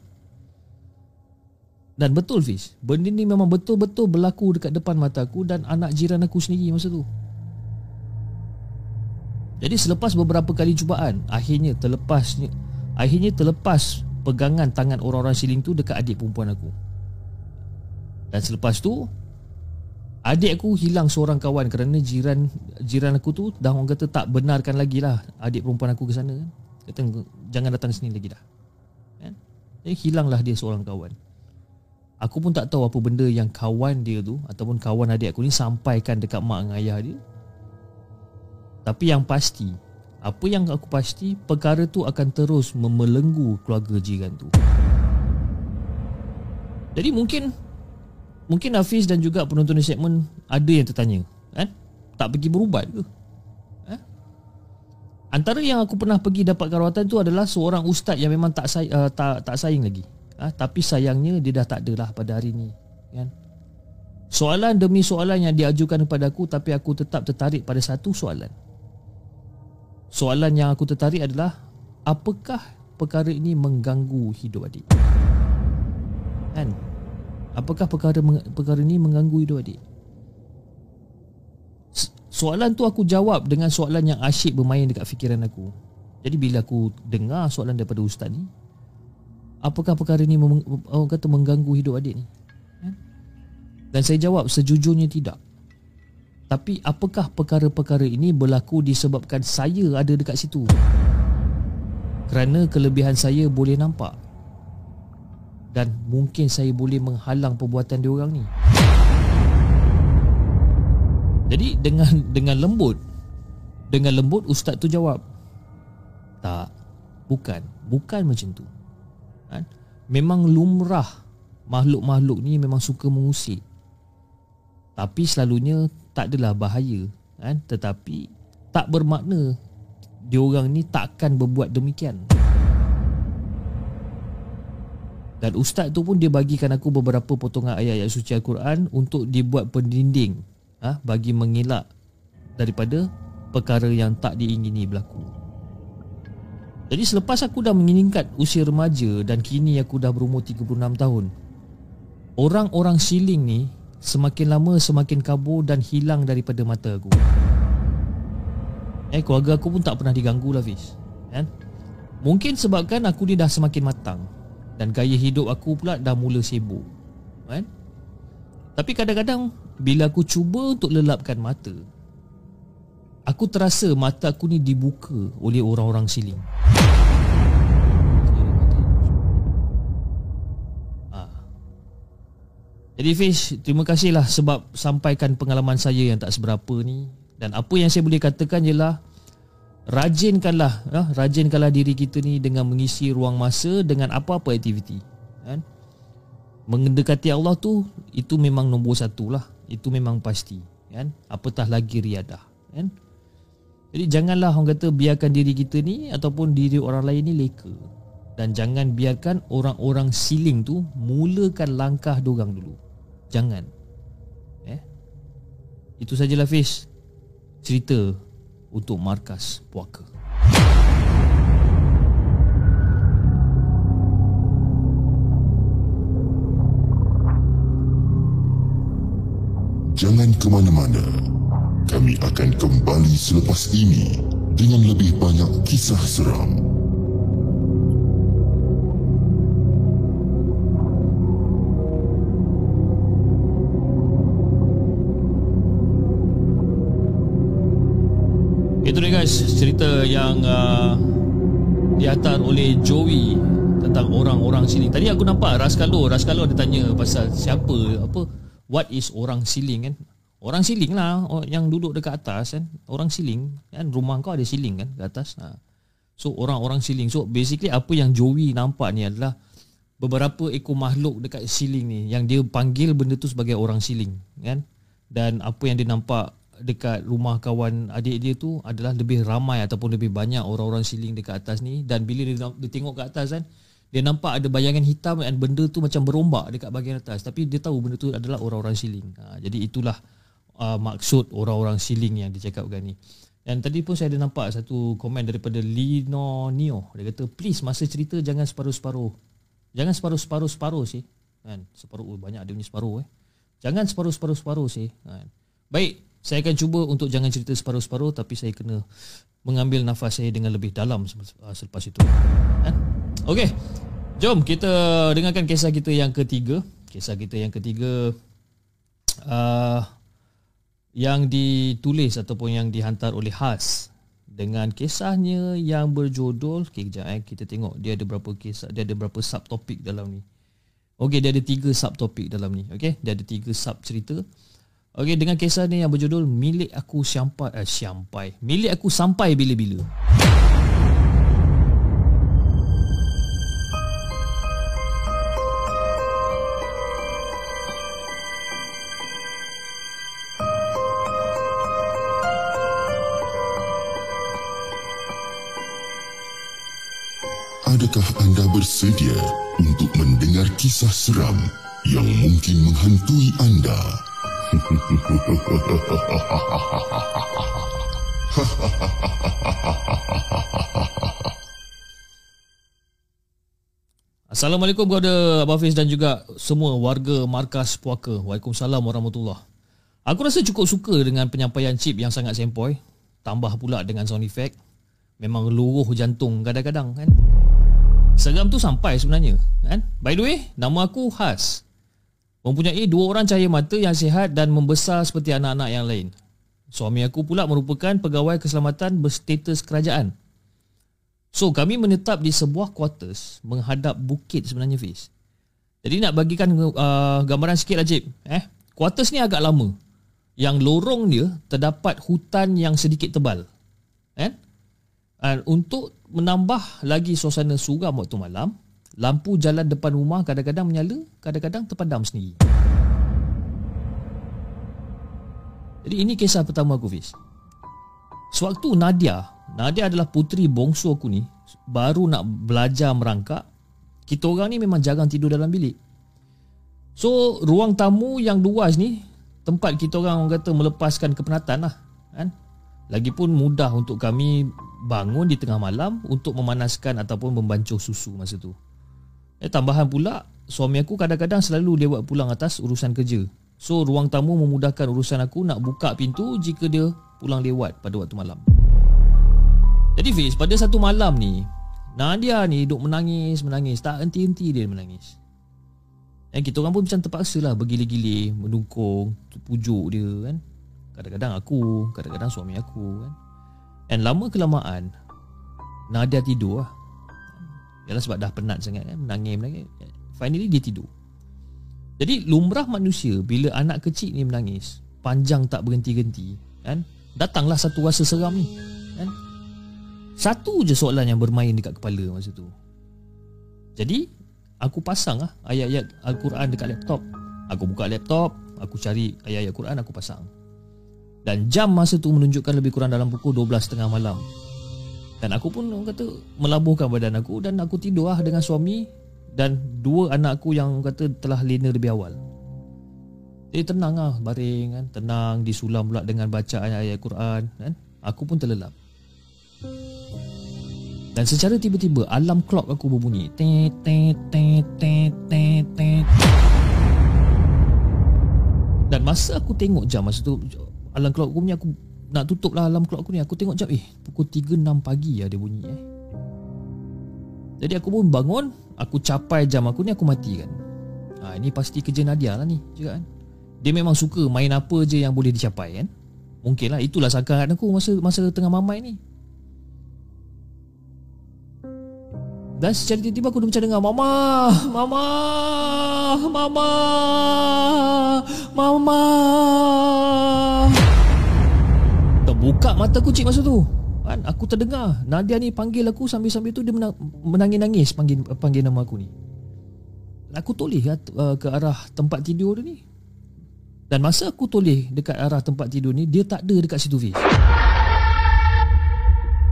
Dan betul Fiz, benda ni memang betul-betul berlaku dekat depan mata aku dan anak jiran aku sendiri masa tu. Jadi selepas beberapa kali cubaan Akhirnya terlepas Akhirnya terlepas Pegangan tangan orang-orang siling tu Dekat adik perempuan aku. Dan selepas tu Adik aku hilang seorang kawan Kerana jiran Jiran aku tu Dah orang kata tak benarkan lagi lah Adik perempuan aku ke sana kan. Kata jangan datang sini lagi dah. Kan? Jadi hilanglah dia seorang kawan. Aku pun tak tahu apa benda yang kawan dia tu Ataupun kawan adik aku ni Sampaikan dekat mak dengan ayah dia tapi yang pasti Apa yang aku pasti Perkara tu akan terus memelenggu keluarga jiran tu Jadi mungkin Mungkin Hafiz dan juga penonton di segmen Ada yang tertanya kan? Tak pergi berubat ke? Eh? Antara yang aku pernah pergi dapat rawatan tu adalah seorang ustaz yang memang tak say, uh, tak tak sayang lagi. Ha? tapi sayangnya dia dah tak ada lah pada hari ni, kan? Soalan demi soalan yang diajukan kepada aku tapi aku tetap tertarik pada satu soalan. Soalan yang aku tertarik adalah Apakah perkara ini mengganggu hidup adik? Kan? Apakah perkara perkara ini mengganggu hidup adik? Soalan tu aku jawab dengan soalan yang asyik bermain dekat fikiran aku Jadi bila aku dengar soalan daripada ustaz ni Apakah perkara ini orang kata mengganggu hidup adik ni? Dan saya jawab sejujurnya tidak tapi apakah perkara-perkara ini berlaku disebabkan saya ada dekat situ? Kerana kelebihan saya boleh nampak dan mungkin saya boleh menghalang perbuatan dia orang ni. Jadi dengan dengan lembut dengan lembut ustaz tu jawab tak bukan bukan macam tu kan memang lumrah makhluk-makhluk ni memang suka mengusik. Tapi selalunya tak adalah bahaya kan tetapi tak bermakna diorang ni takkan berbuat demikian. Dan ustaz tu pun dia bagikan aku beberapa potongan ayat-ayat suci Al-Quran untuk dibuat pendinding ha, bagi mengelak daripada perkara yang tak diingini berlaku. Jadi selepas aku dah menginginkan usia remaja dan kini aku dah berumur 36 tahun. Orang-orang siling ni semakin lama semakin kabur dan hilang daripada mata aku. Eh keluarga aku pun tak pernah diganggu lah Fiz. Kan? Mungkin sebabkan aku ni dah semakin matang dan gaya hidup aku pula dah mula sibuk kan tapi kadang-kadang bila aku cuba untuk lelapkan mata aku terasa mata aku ni dibuka oleh orang-orang siling jadi Fish, terima kasihlah sebab sampaikan pengalaman saya yang tak seberapa ni. Dan apa yang saya boleh katakan ialah rajinkanlah ya, rajinkanlah diri kita ni dengan mengisi ruang masa dengan apa-apa aktiviti kan? Mendekati Allah tu itu memang nombor satu lah. Itu memang pasti kan? Apatah lagi riadah kan? Jadi janganlah orang kata biarkan diri kita ni ataupun diri orang lain ni leka. Dan jangan biarkan orang-orang siling tu mulakan langkah dorang dulu jangan eh itu sajalah Fiz cerita untuk markas puaka. Jangan ke mana-mana. Kami akan kembali selepas ini dengan lebih banyak kisah seram. Guys cerita yang uh, dihantar oleh Joey tentang orang-orang siling. Tadi aku nampak Raskalo, Raskalo ada tanya pasal siapa apa what is orang siling kan? Orang siling lah yang duduk dekat atas kan. Orang siling kan rumah kau ada siling kan dekat atas. Ha. So orang-orang siling. So basically apa yang Joey nampak ni adalah beberapa ekor makhluk dekat siling ni yang dia panggil benda tu sebagai orang siling kan. Dan apa yang dia nampak dekat rumah kawan adik dia tu adalah lebih ramai ataupun lebih banyak orang-orang siling dekat atas ni. Dan bila dia, dia tengok ke atas kan dia nampak ada bayangan hitam dan benda tu macam berombak dekat bahagian atas. Tapi dia tahu benda tu adalah orang-orang siling. Ha, jadi itulah uh, maksud orang-orang siling yang dicakapkan ni. Dan tadi pun saya ada nampak satu komen daripada Lino Nio. Dia kata please masa cerita jangan separuh-separuh. Jangan separuh-separuh-separuh sih. Kan? Separuh oh, banyak dia punya separuh eh. Jangan separuh-separuh-separuh sih. Kan? Baik saya akan cuba untuk jangan cerita separuh-separuh tapi saya kena mengambil nafas saya dengan lebih dalam uh, selepas itu. Kan? Okey. Jom kita dengarkan kisah kita yang ketiga. Kisah kita yang ketiga uh, yang ditulis ataupun yang dihantar oleh Has dengan kisahnya yang berjudul okay, kejap eh kita tengok dia ada berapa kisah dia ada berapa subtopik dalam ni. Okey dia ada tiga subtopik dalam ni. Okey dia ada tiga sub cerita. Okey, dengan kisah ni yang berjudul Milik Aku Sampai eh, Sampai Milik Aku Sampai Bila-Bila Adakah anda bersedia untuk mendengar kisah seram yang mungkin menghantui anda? Assalamualaikum kepada Abang Fiz dan juga semua warga markas puaka. Waalaikumsalam warahmatullahi Aku rasa cukup suka dengan penyampaian chip yang sangat sempoi. Tambah pula dengan sound effect. Memang luruh jantung kadang-kadang kan. Seram tu sampai sebenarnya kan. By the way, nama aku Has. Mempunyai dua orang cahaya mata yang sihat dan membesar seperti anak-anak yang lain. Suami aku pula merupakan pegawai keselamatan berstatus kerajaan. So kami menetap di sebuah quarters menghadap bukit sebenarnya Fiz. Jadi nak bagikan uh, gambaran sikit Ajib. Eh, quarters ni agak lama. Yang lorong dia terdapat hutan yang sedikit tebal. Eh? Uh, untuk menambah lagi suasana suram waktu malam, lampu jalan depan rumah kadang-kadang menyala, kadang-kadang terpadam sendiri. Jadi ini kisah pertama aku Fiz. Sewaktu Nadia, Nadia adalah puteri bongsu aku ni, baru nak belajar merangkak, kita orang ni memang jarang tidur dalam bilik. So, ruang tamu yang luas ni, tempat kita orang, orang kata melepaskan kepenatan lah. Kan? Lagipun mudah untuk kami bangun di tengah malam untuk memanaskan ataupun membancuh susu masa tu. Eh, tambahan pula, suami aku kadang-kadang selalu lewat pulang atas urusan kerja. So ruang tamu memudahkan urusan aku nak buka pintu jika dia pulang lewat pada waktu malam. Jadi Fiz, pada satu malam ni, Nadia ni duduk menangis, menangis. Tak henti-henti dia menangis. Dan kita orang pun macam terpaksa lah bergilir-gilir, mendukung, pujuk dia kan. Kadang-kadang aku, kadang-kadang suami aku kan. Dan lama kelamaan, Nadia tidur lah. Yalah sebab dah penat sangat kan, menangis-menangis. Finally dia tidur. Jadi lumrah manusia bila anak kecil ni menangis panjang tak berhenti-henti kan? Datanglah satu rasa seram ni kan? Satu je soalan yang bermain dekat kepala masa tu. Jadi aku pasang lah ayat-ayat Al-Quran dekat laptop. Aku buka laptop aku cari ayat-ayat Quran aku pasang. Dan jam masa tu menunjukkan lebih kurang dalam pukul 12.30 malam dan aku pun orang kata melabuhkan badan aku dan aku tidur lah dengan suami dan dua anakku yang kata telah lena lebih awal. Jadi tenang lah baring kan, tenang disulam pula dengan baca ayat-ayat Quran kan. Aku pun terlelap. Dan secara tiba-tiba alam clock aku berbunyi. Dan masa aku tengok jam masa tu alam clock aku bunyi aku nak tutup lah alam clock aku ni. Aku tengok jam eh pukul 3.06 pagi lah dia bunyi eh. Jadi aku pun bangun Aku capai jam aku ni aku mati kan ha, Ini pasti kerja Nadia lah ni juga kan. Dia memang suka main apa je yang boleh dicapai kan. Mungkin lah itulah sangkaan aku masa masa tengah mamai ni. Dan secara tiba-tiba aku macam dengar Mama Mama Mama Mama Terbuka mata kucing masa tu. Kan? Aku terdengar. Nadia ni panggil aku sambil-sambil tu dia menangis-nangis panggil panggil nama aku ni. Aku toleh uh, ke arah tempat tidur dia ni. Dan masa aku toleh dekat arah tempat tidur ni dia tak ada dekat situ Fiz.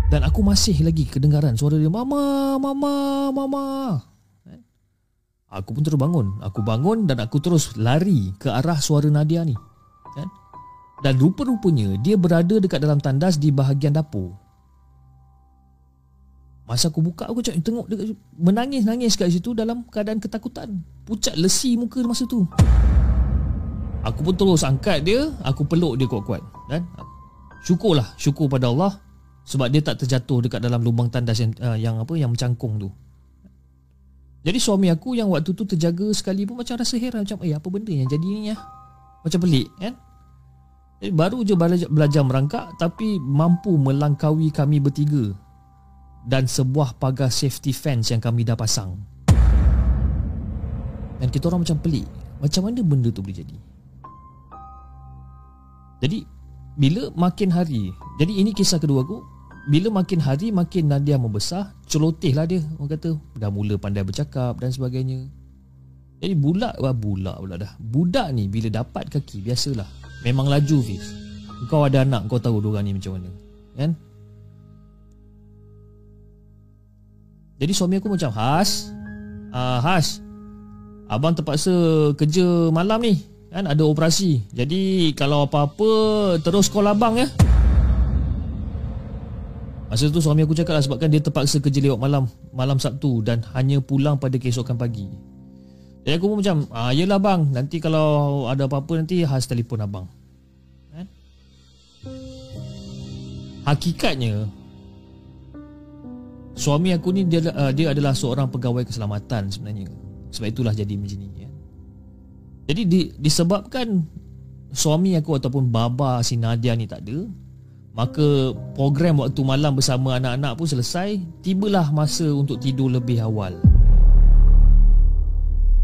Dan aku masih lagi kedengaran suara dia mama mama mama. Kan? aku pun terus bangun. Aku bangun dan aku terus lari ke arah suara Nadia ni. Kan dan rupa-rupanya dia berada dekat dalam tandas di bahagian dapur Masa aku buka aku cakap tengok dia menangis-nangis kat situ dalam keadaan ketakutan. Pucat lesi muka masa tu. Aku pun terus angkat dia, aku peluk dia kuat-kuat. Dan syukurlah, syukur pada Allah sebab dia tak terjatuh dekat dalam lubang tandas yang uh, yang apa yang mencangkung tu. Jadi suami aku yang waktu tu terjaga sekali pun macam rasa heran macam eh apa benda yang jadi ni ya. Macam pelik kan? Jadi baru je belajar, belajar merangkak tapi mampu melangkaui kami bertiga dan sebuah pagar safety fence yang kami dah pasang. Dan kita orang macam pelik, macam mana benda tu boleh jadi? Jadi bila makin hari, jadi ini kisah kedua aku, bila makin hari makin Nadia membesar, celoteh lah dia, orang kata dah mula pandai bercakap dan sebagainya. Jadi wah budak pula dah. Budak ni bila dapat kaki biasalah. Memang laju Fiz. Kau ada anak kau tahu dia ni macam mana. Kan? Jadi suami aku macam Has uh, Has Abang terpaksa kerja malam ni Kan ada operasi Jadi kalau apa-apa Terus call abang ya Masa tu suami aku cakap lah Sebabkan dia terpaksa kerja lewat malam Malam Sabtu Dan hanya pulang pada keesokan pagi Jadi aku pun macam ah, Yelah bang Nanti kalau ada apa-apa Nanti Has telefon abang Hakikatnya Suami aku ni dia, uh, dia adalah seorang pegawai keselamatan sebenarnya. Sebab itulah jadi macam ni. Ya. Jadi di, disebabkan suami aku ataupun baba si Nadia ni tak ada, maka program waktu malam bersama anak-anak pun selesai, tibalah masa untuk tidur lebih awal.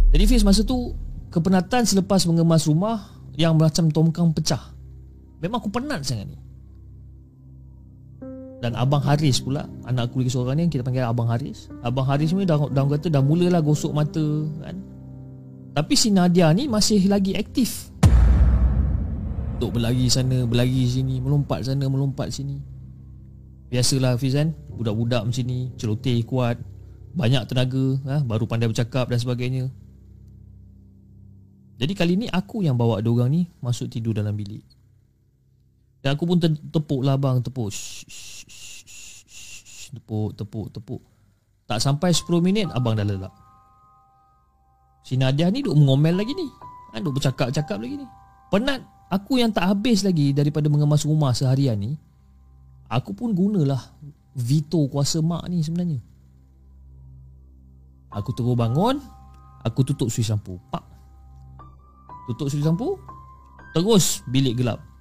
Jadi Fiz masa tu kepenatan selepas mengemas rumah yang macam tongkang pecah. Memang aku penat sangat ni. Dan Abang Haris pula Anak aku lagi seorang ni Kita panggil Abang Haris. Abang Haris ni dah, dah kata Dah mulalah gosok mata kan? Tapi si Nadia ni Masih lagi aktif. Untuk berlari sana Berlari sini Melompat sana Melompat sini. Biasalah Hafiz kan Budak-budak macam ni Celoteh kuat Banyak tenaga ha? Baru pandai bercakap dan sebagainya. Jadi kali ni Aku yang bawa dua orang ni Masuk tidur dalam bilik dan aku pun tepuk lah bang. Tepuk. Tepuk Tepuk Tepuk. Tak sampai 10 minit Abang dah lelap Si Nadia ni duk mengomel lagi ni. Ha, Duk bercakap-cakap lagi ni. Penat Aku yang tak habis lagi Daripada mengemas rumah seharian ni Aku pun gunalah Vito kuasa mak ni sebenarnya. Aku terus bangun Aku tutup switch lampu. Pak. Tutup switch lampu Terus bilik gelap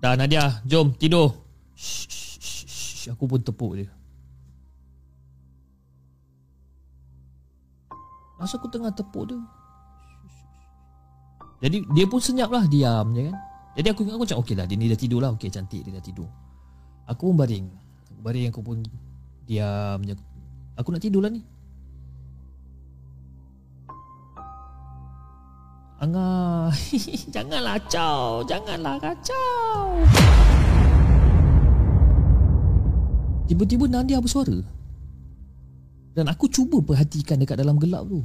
Dah Nadia, jom tidur. Shh, shh, shh. Aku pun tepuk dia. Masa aku tengah tepuk dia. Jadi dia pun senyap lah diam je kan. Jadi aku ingat aku macam okey lah dia ni dah tidur lah. Okey cantik dia dah tidur. Aku pun baring. Aku baring aku pun diam je. Aku nak tidur lah ni. Angah Janganlah kacau. Janganlah kacau. Tiba-tiba Nadia bersuara Dan aku cuba perhatikan dekat dalam gelap tu.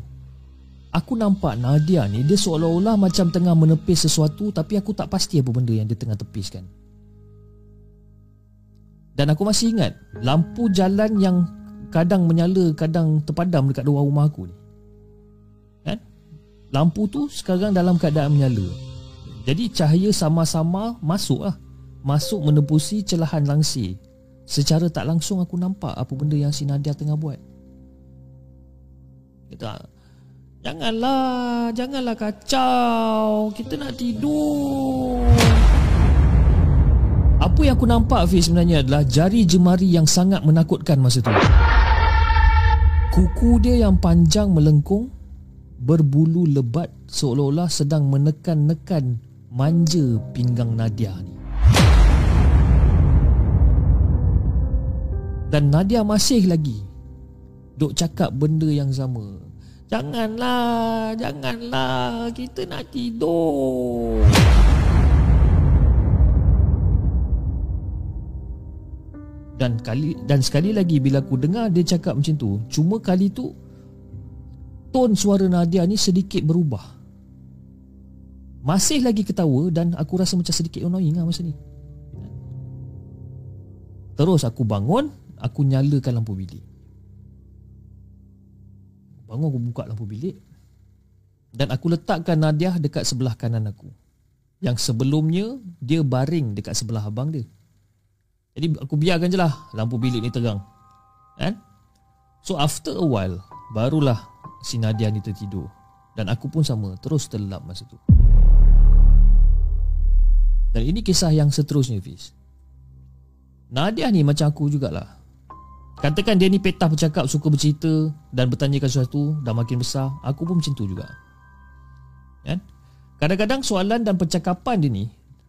Aku nampak Nadia ni Dia seolah-olah macam tengah menepis sesuatu Tapi aku tak pasti apa benda yang dia tengah tepiskan. Dan aku masih ingat Lampu jalan yang kadang menyala Kadang terpadam dekat luar rumah aku ni lampu tu sekarang dalam keadaan menyala. Jadi cahaya sama-sama masuk lah. Masuk menembusi celahan langsir. Secara tak langsung aku nampak apa benda yang si Nadia tengah buat. Kita Janganlah, janganlah kacau. Kita nak tidur. Apa yang aku nampak Fiz sebenarnya adalah jari jemari yang sangat menakutkan masa tu. Kuku dia yang panjang melengkung berbulu lebat seolah-olah sedang menekan-nekan manja pinggang Nadia ni. Dan Nadia masih lagi duk cakap benda yang sama. Janganlah, janganlah, kita nak tidur. Dan kali dan sekali lagi bila aku dengar dia cakap macam tu, cuma kali tu Ton suara Nadia ni sedikit berubah. Masih lagi ketawa Dan aku rasa macam sedikit annoying lah masa ni. Terus aku bangun Aku nyalakan lampu bilik. Bangun aku buka lampu bilik. Dan aku letakkan Nadia dekat sebelah kanan aku. Yang sebelumnya Dia baring dekat sebelah abang dia. Jadi aku biarkan je lah Lampu bilik ni terang Kan? So after a while Barulah si Nadia ni tertidur dan aku pun sama terus terlelap masa tu. Dan ini kisah yang seterusnya Fiz. Nadia ni macam aku jugalah. Katakan dia ni petah bercakap suka bercerita dan bertanyakan sesuatu dah makin besar, aku pun macam tu juga. Kan? Kadang-kadang soalan dan percakapan dia ni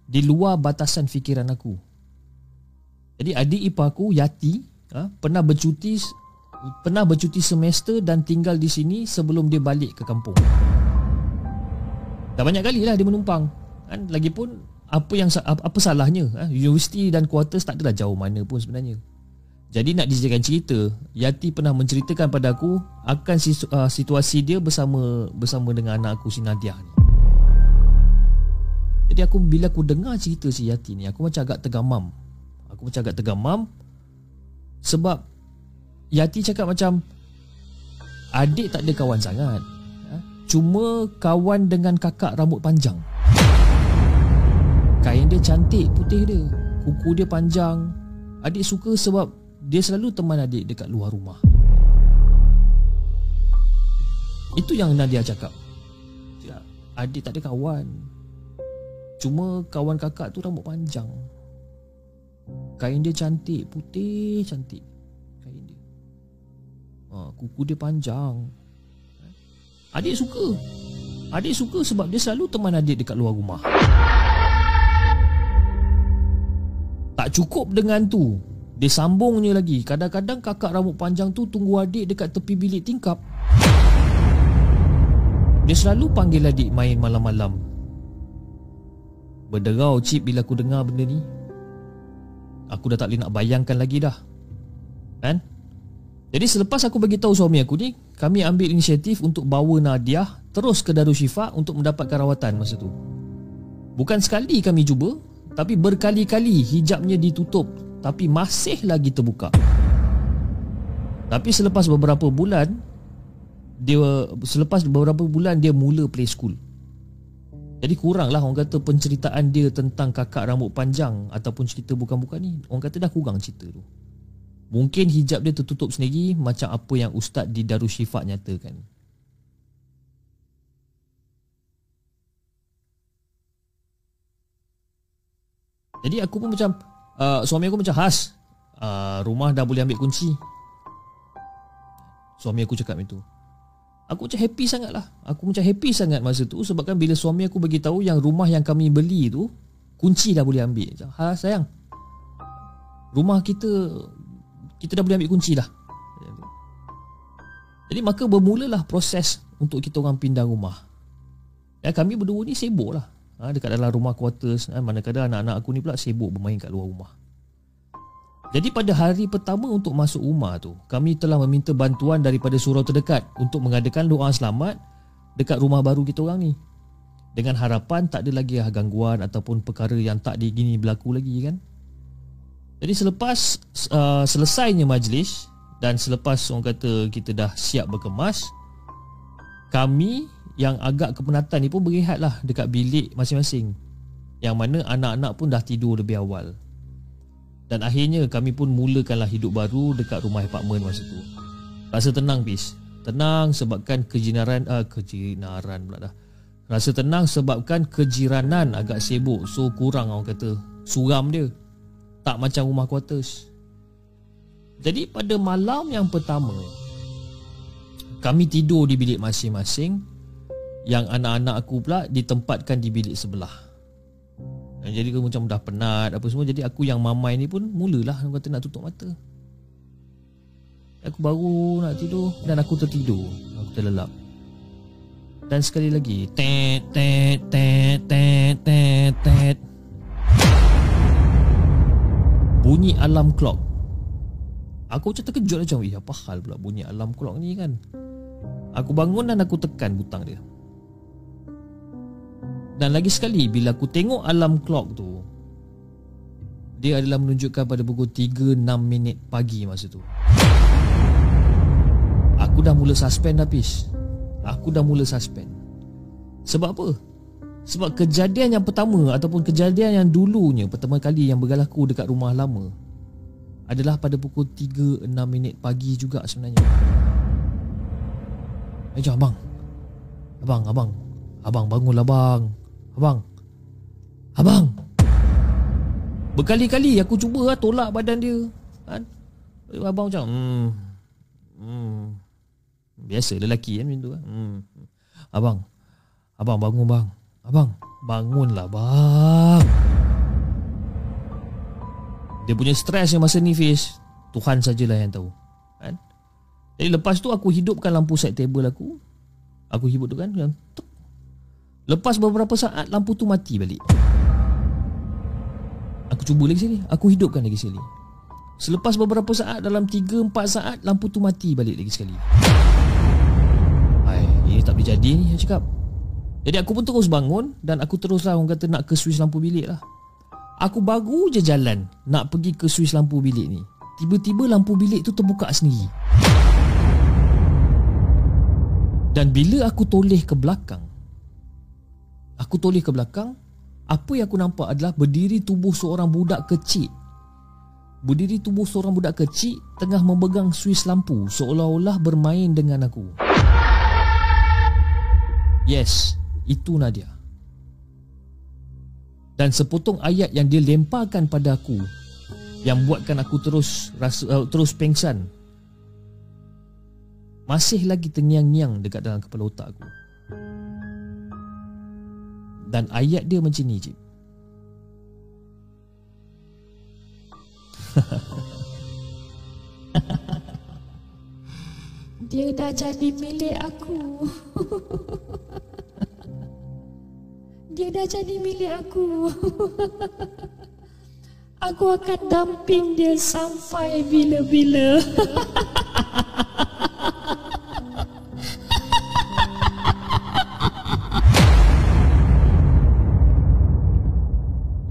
di luar batasan fikiran aku. Jadi adik ipar aku Yati ha, pernah bercuti pernah bercuti semester dan tinggal di sini sebelum dia balik ke kampung. Dah banyak kali lah dia menumpang. Kan? Lagipun apa yang apa salahnya? Ha? Universiti dan quarters tak adalah jauh mana pun sebenarnya. Jadi nak dijadikan cerita, Yati pernah menceritakan pada aku akan uh, situasi dia bersama bersama dengan anak aku si Nadia ni. Jadi aku bila aku dengar cerita si Yati ni, aku macam agak tergamam. Aku macam agak tergamam sebab Yati cakap macam Adik tak ada kawan sangat. Ha? Cuma kawan dengan kakak rambut panjang. Kain dia cantik putih dia. Kuku dia panjang. Adik suka sebab Dia selalu teman adik dekat luar rumah. Itu yang Nadia cakap. Adik tak ada kawan. Cuma kawan kakak tu rambut panjang. Kain dia cantik Putih cantik ha, Kuku dia panjang. Adik suka. Adik suka sebab dia selalu teman adik dekat luar rumah. Tak cukup dengan tu. Dia sambungnya lagi. Kadang-kadang kakak rambut panjang tu Tunggu adik dekat tepi bilik tingkap. Dia selalu panggil adik main malam-malam. Berderau cip bila aku dengar benda ni. Aku dah tak boleh nak bayangkan lagi dah. Kan? Jadi selepas aku bagi tahu suami aku ni Kami ambil inisiatif untuk bawa Nadiah Terus ke Darushifa untuk mendapatkan rawatan masa tu Bukan sekali kami cuba Tapi berkali-kali hijabnya ditutup Tapi masih lagi terbuka Tapi selepas beberapa bulan Dia Selepas beberapa bulan dia mula play school jadi kuranglah orang kata penceritaan dia tentang kakak rambut panjang ataupun cerita bukan-bukan ni. Orang kata dah kurang cerita tu. Mungkin hijab dia tertutup sendiri macam apa yang ustaz di Darushifa nyatakan. Jadi aku pun macam uh, suami aku macam khas. Uh, rumah dah boleh ambil kunci. Suami aku cakap itu. Aku macam happy sangat lah Aku macam happy sangat masa tu Sebabkan bila suami aku bagi tahu Yang rumah yang kami beli tu Kunci dah boleh ambil macam, sayang Rumah kita Kita dah boleh ambil kunci dah. Jadi maka bermulalah proses Untuk kita orang pindah rumah. Ya kami berdua ni sibuk lah. Ha, Dekat dalam rumah quarters ha, Mana-kadang anak-anak aku ni pula Sibuk bermain kat luar rumah. Jadi pada hari pertama untuk masuk rumah tu, kami telah meminta bantuan daripada surau terdekat untuk mengadakan doa selamat dekat rumah baru kita orang ni. Dengan harapan tak ada lagi gangguan ataupun perkara yang tak digini berlaku lagi kan. Jadi selepas uh, selesainya majlis dan selepas orang kata kita dah siap berkemas, kami yang agak kepenatan ni pun berehatlah dekat bilik masing-masing. Yang mana anak-anak pun dah tidur lebih awal. Dan akhirnya kami pun mulakanlah hidup baru dekat rumah apartmen masa tu. Rasa tenang bis. Tenang sebabkan kejinaran uh, kejinaran pula dah. Rasa tenang sebabkan kejiranan agak sibuk so kurang orang kata suram dia. Tak macam rumah quarters. Jadi pada malam yang pertama kami tidur di bilik masing-masing yang anak-anak aku pula ditempatkan di bilik sebelah. Jadi aku macam dah penat apa semua Jadi aku yang mamai ni pun mulalah Aku kata nak tutup mata Aku baru nak tidur Dan aku tertidur Aku terlelap Dan sekali lagi Tet tet tet tet tet tet Bunyi alarm clock. Aku macam terkejut macam Eh apa hal pula bunyi alarm clock ni kan? Aku bangun dan aku tekan butang dia. Dan lagi sekali bila aku tengok alarm clock tu Dia adalah menunjukkan pada pukul 3.6 minit pagi masa tu. Aku dah mula suspend dah Pis Aku dah mula suspend. Sebab apa? Sebab kejadian yang pertama Ataupun kejadian yang dulunya Pertama kali yang berlaku dekat rumah lama Adalah pada pukul 3.6 minit pagi juga sebenarnya. Eh jom abang. Abang, abang. Abang bangunlah bang Abang. Abang! Berkali-kali aku cuba lah tolak badan dia. Kan? Abang macam hmm, hmm. Biasa lelaki kan macam tu kan? Hmm. Abang. Abang bangun bang Abang Bangunlah bang Dia punya stres yang masa ni Fiz Tuhan sajalah yang tahu kan? Jadi lepas tu aku hidupkan lampu set table aku Aku hidupkan kan Tuk Lepas beberapa saat lampu tu mati balik. Aku cuba lagi sekali. Aku hidupkan lagi sekali. Selepas beberapa saat dalam 3 4 saat lampu tu mati balik lagi sekali. Hai, ini tak boleh jadi ni saya cakap. Jadi aku pun terus bangun dan aku teruslah orang kata nak ke switch lampu bilik lah. Aku baru je jalan nak pergi ke switch lampu bilik ni. Tiba-tiba lampu bilik tu terbuka sendiri. Dan bila aku toleh ke belakang, Aku toleh ke belakang Apa yang aku nampak adalah Berdiri tubuh seorang budak kecil Berdiri tubuh seorang budak kecil Tengah memegang suis lampu Seolah-olah bermain dengan aku Yes itu Nadia. Dan sepotong ayat yang dia lemparkan pada aku Yang buatkan aku terus rasa, uh, terus pengsan Masih lagi terngiang-ngiang dekat dalam kepala otak aku. Dan ayat dia macam ni je Dia dah jadi milik aku. Dia dah jadi milik aku. Aku akan damping dia sampai bila-bila.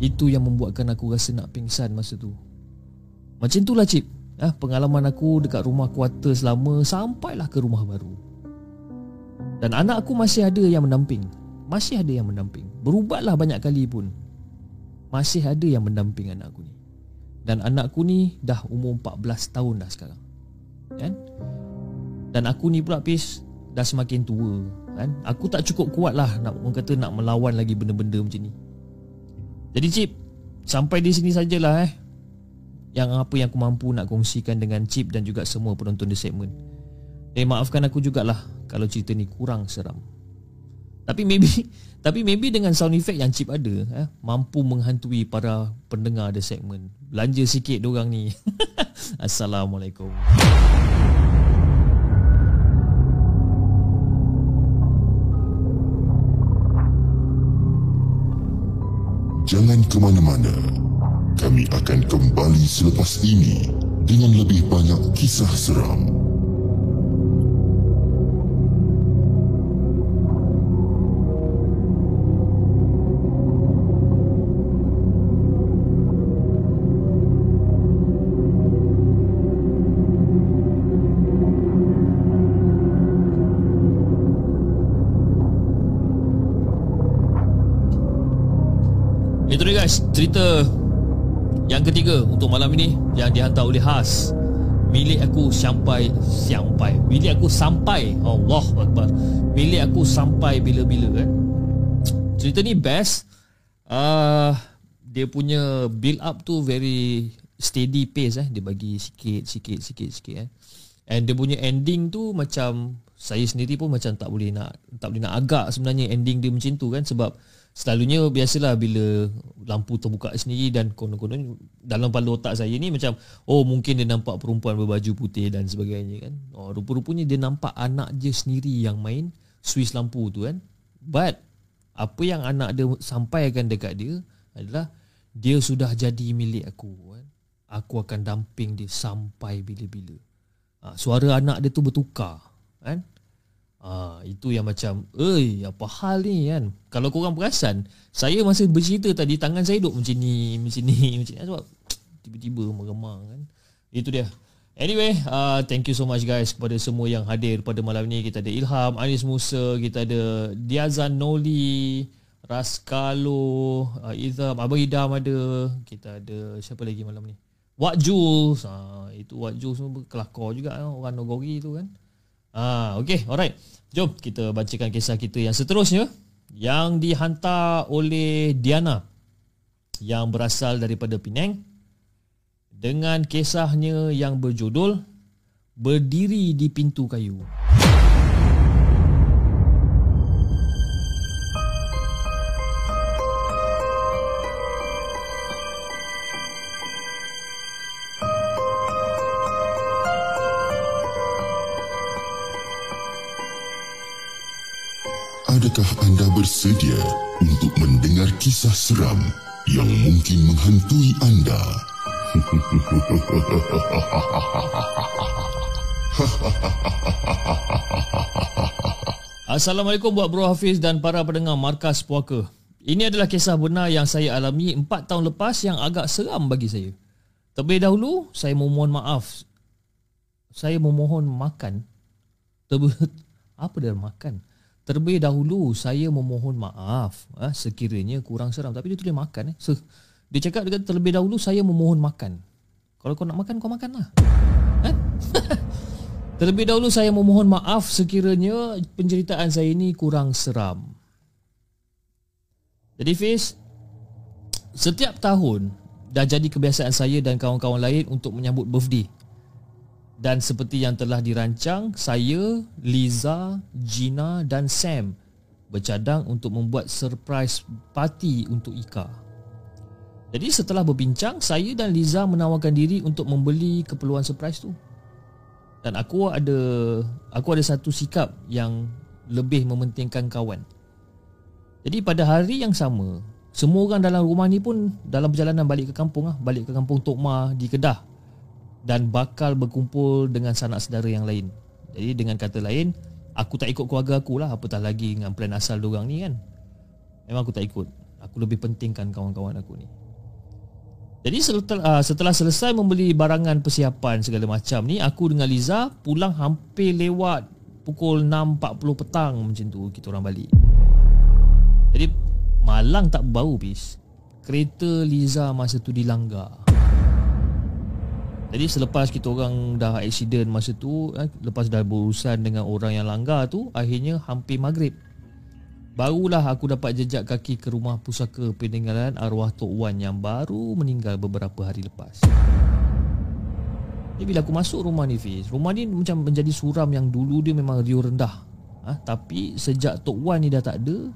Itu yang membuatkan aku rasa nak pingsan masa tu. Macam itulah cip. Ah, pengalaman aku dekat rumah kuarter selama sampailah ke rumah baru. Dan anak aku masih ada yang mendamping. Masih ada yang mendamping. Berubatlah banyak kali pun. Masih ada yang mendamping anak aku ni. Dan anak aku ni dah umur 14 tahun dah sekarang. Kan? Dan aku ni pula pis dah semakin tua. Kan? Aku tak cukup kuat lah nak orang kata nak melawan lagi benda-benda macam ni. Jadi Cip Sampai di sini sajalah eh Yang apa yang aku mampu nak kongsikan dengan Cip Dan juga semua penonton di segmen Eh maafkan aku jugalah Kalau cerita ni kurang seram Tapi maybe Tapi maybe dengan sound effect yang Cip ada eh, Mampu menghantui para pendengar di segmen Belanja sikit dorang ni Assalamualaikum Jangan ke mana-mana. Kami akan kembali selepas ini dengan lebih banyak kisah seram. Yang ketiga Untuk malam ini Yang dihantar oleh Has. Milik aku sampai Sampai. Milik aku sampai. Allah Akbar. Milik aku sampai bila-bila kan? Cerita ni best. Uh, Dia punya Build up tu very Steady pace eh. Dia bagi sikit Sikit Sikit sikit eh. And dia punya ending tu Macam Saya sendiri pun macam tak boleh nak Tak boleh nak agak sebenarnya Ending dia macam tu kan? Sebab Selalunya biasalah bila lampu terbuka sendiri dan konon-konon dalam kepala otak saya ni macam oh mungkin dia nampak perempuan berbaju putih dan sebagainya kan. Oh rupa-rupanya dia nampak anak dia sendiri yang main Swiss lampu tu kan. But apa yang anak dia sampaikan dekat dia adalah dia sudah jadi milik aku kan. Aku akan damping dia sampai bila-bila. Ha, suara anak dia tu bertukar kan. Ah, itu yang macam, "Oi, apa hal ni kan?" Kalau kau orang perasan, saya masa bercerita tadi tangan saya duduk macam ni, macam ni, macam ni sebab tiba-tiba meremang kan. Itu dia. Anyway, uh, thank you so much guys kepada semua yang hadir pada malam ni. Kita ada Ilham, Anis Musa, kita ada Diazan Noli, Raskalo, uh, Izam, Abang Idam ada. Kita ada siapa lagi malam ni? Wak Jules. Uh, itu Wak Jules semua kelakar juga orang Nogori tu kan. Ah, okay, alright. Jom kita bacakan kisah kita yang seterusnya yang dihantar oleh Diana yang berasal daripada Penang dengan kisahnya yang berjudul Berdiri di Pintu Kayu. Adakah anda bersedia untuk mendengar kisah seram yang mungkin menghantui anda? Assalamualaikum buat Bro Hafiz dan para pendengar Markas Puaka. Ini adalah kisah benar yang saya alami 4 tahun lepas yang agak seram bagi saya. Terlebih dahulu, saya memohon maaf. Saya memohon makan. Terbe apa dia makan? Terlebih dahulu saya memohon maaf eh, sekiranya kurang seram tapi dia tulis makan eh. So, dia cakap dekat terlebih dahulu saya memohon makan. Kalau kau nak makan kau makanlah. Eh? terlebih dahulu saya memohon maaf sekiranya penceritaan saya ini kurang seram. Jadi Fiz setiap tahun dah jadi kebiasaan saya dan kawan-kawan lain untuk menyambut birthday dan seperti yang telah dirancang, saya, Liza, Gina dan Sam bercadang untuk membuat surprise party untuk Ika. Jadi setelah berbincang, saya dan Liza menawarkan diri untuk membeli keperluan surprise tu. Dan aku ada aku ada satu sikap yang lebih mementingkan kawan. Jadi pada hari yang sama, semua orang dalam rumah ni pun dalam perjalanan balik ke kampung ah, balik ke kampung Tok Ma di Kedah dan bakal berkumpul dengan sanak saudara yang lain. Jadi dengan kata lain, aku tak ikut keluarga aku lah apatah lagi dengan plan asal diorang ni kan. Memang aku tak ikut. Aku lebih pentingkan kawan-kawan aku ni. Jadi setelah, uh, setelah selesai membeli barangan persiapan segala macam ni Aku dengan Liza pulang hampir lewat pukul 6.40 petang macam tu kita orang balik Jadi malang tak bau bis Kereta Liza masa tu dilanggar Jadi selepas kita orang dah accident masa tu eh, Lepas dah berurusan dengan orang yang langgar tu Akhirnya hampir maghrib Barulah aku dapat jejak kaki ke rumah pusaka peninggalan arwah Tok Wan yang baru meninggal beberapa hari lepas. Jadi bila aku masuk rumah ni Fiz, rumah ni macam menjadi suram yang dulu dia memang riuh rendah. Ha? Tapi sejak Tok Wan ni dah tak ada,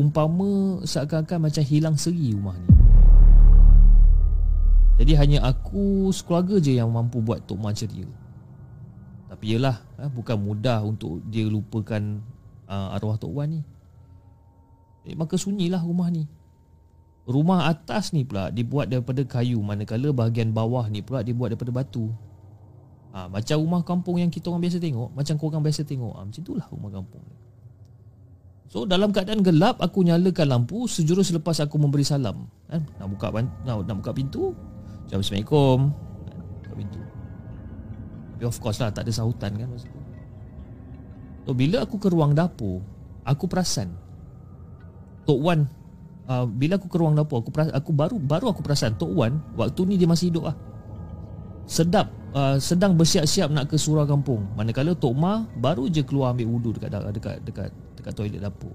umpama seakan-akan macam hilang seri rumah ni. Jadi hanya aku sekeluarga je yang mampu buat Tok Wan ceria. Tapi yelah, ha? bukan mudah untuk dia lupakan uh, arwah Tok Wan ni. Eh, maka sunyilah rumah ni. Rumah atas ni pula dibuat daripada kayu manakala bahagian bawah ni pula dibuat daripada batu. Ha, macam rumah kampung yang kita orang biasa tengok, macam korang biasa tengok. Ha, macam itulah rumah kampung. So dalam keadaan gelap aku nyalakan lampu sejurus selepas aku memberi salam. Kan? Nak buka nak, nak buka pintu. Jawab Assalamualaikum. Buka pintu. Tapi of course lah tak ada sahutan kan masa tu. So bila aku ke ruang dapur, aku perasan Tok Wan uh, bila aku ke ruang dapur aku perasan, aku baru baru aku perasan Tok Wan waktu ni dia masih hidup ah. Sedap uh, sedang bersiap-siap nak ke surau kampung. Manakala Tok Ma baru je keluar ambil wudu dekat dekat dekat dekat toilet dapur.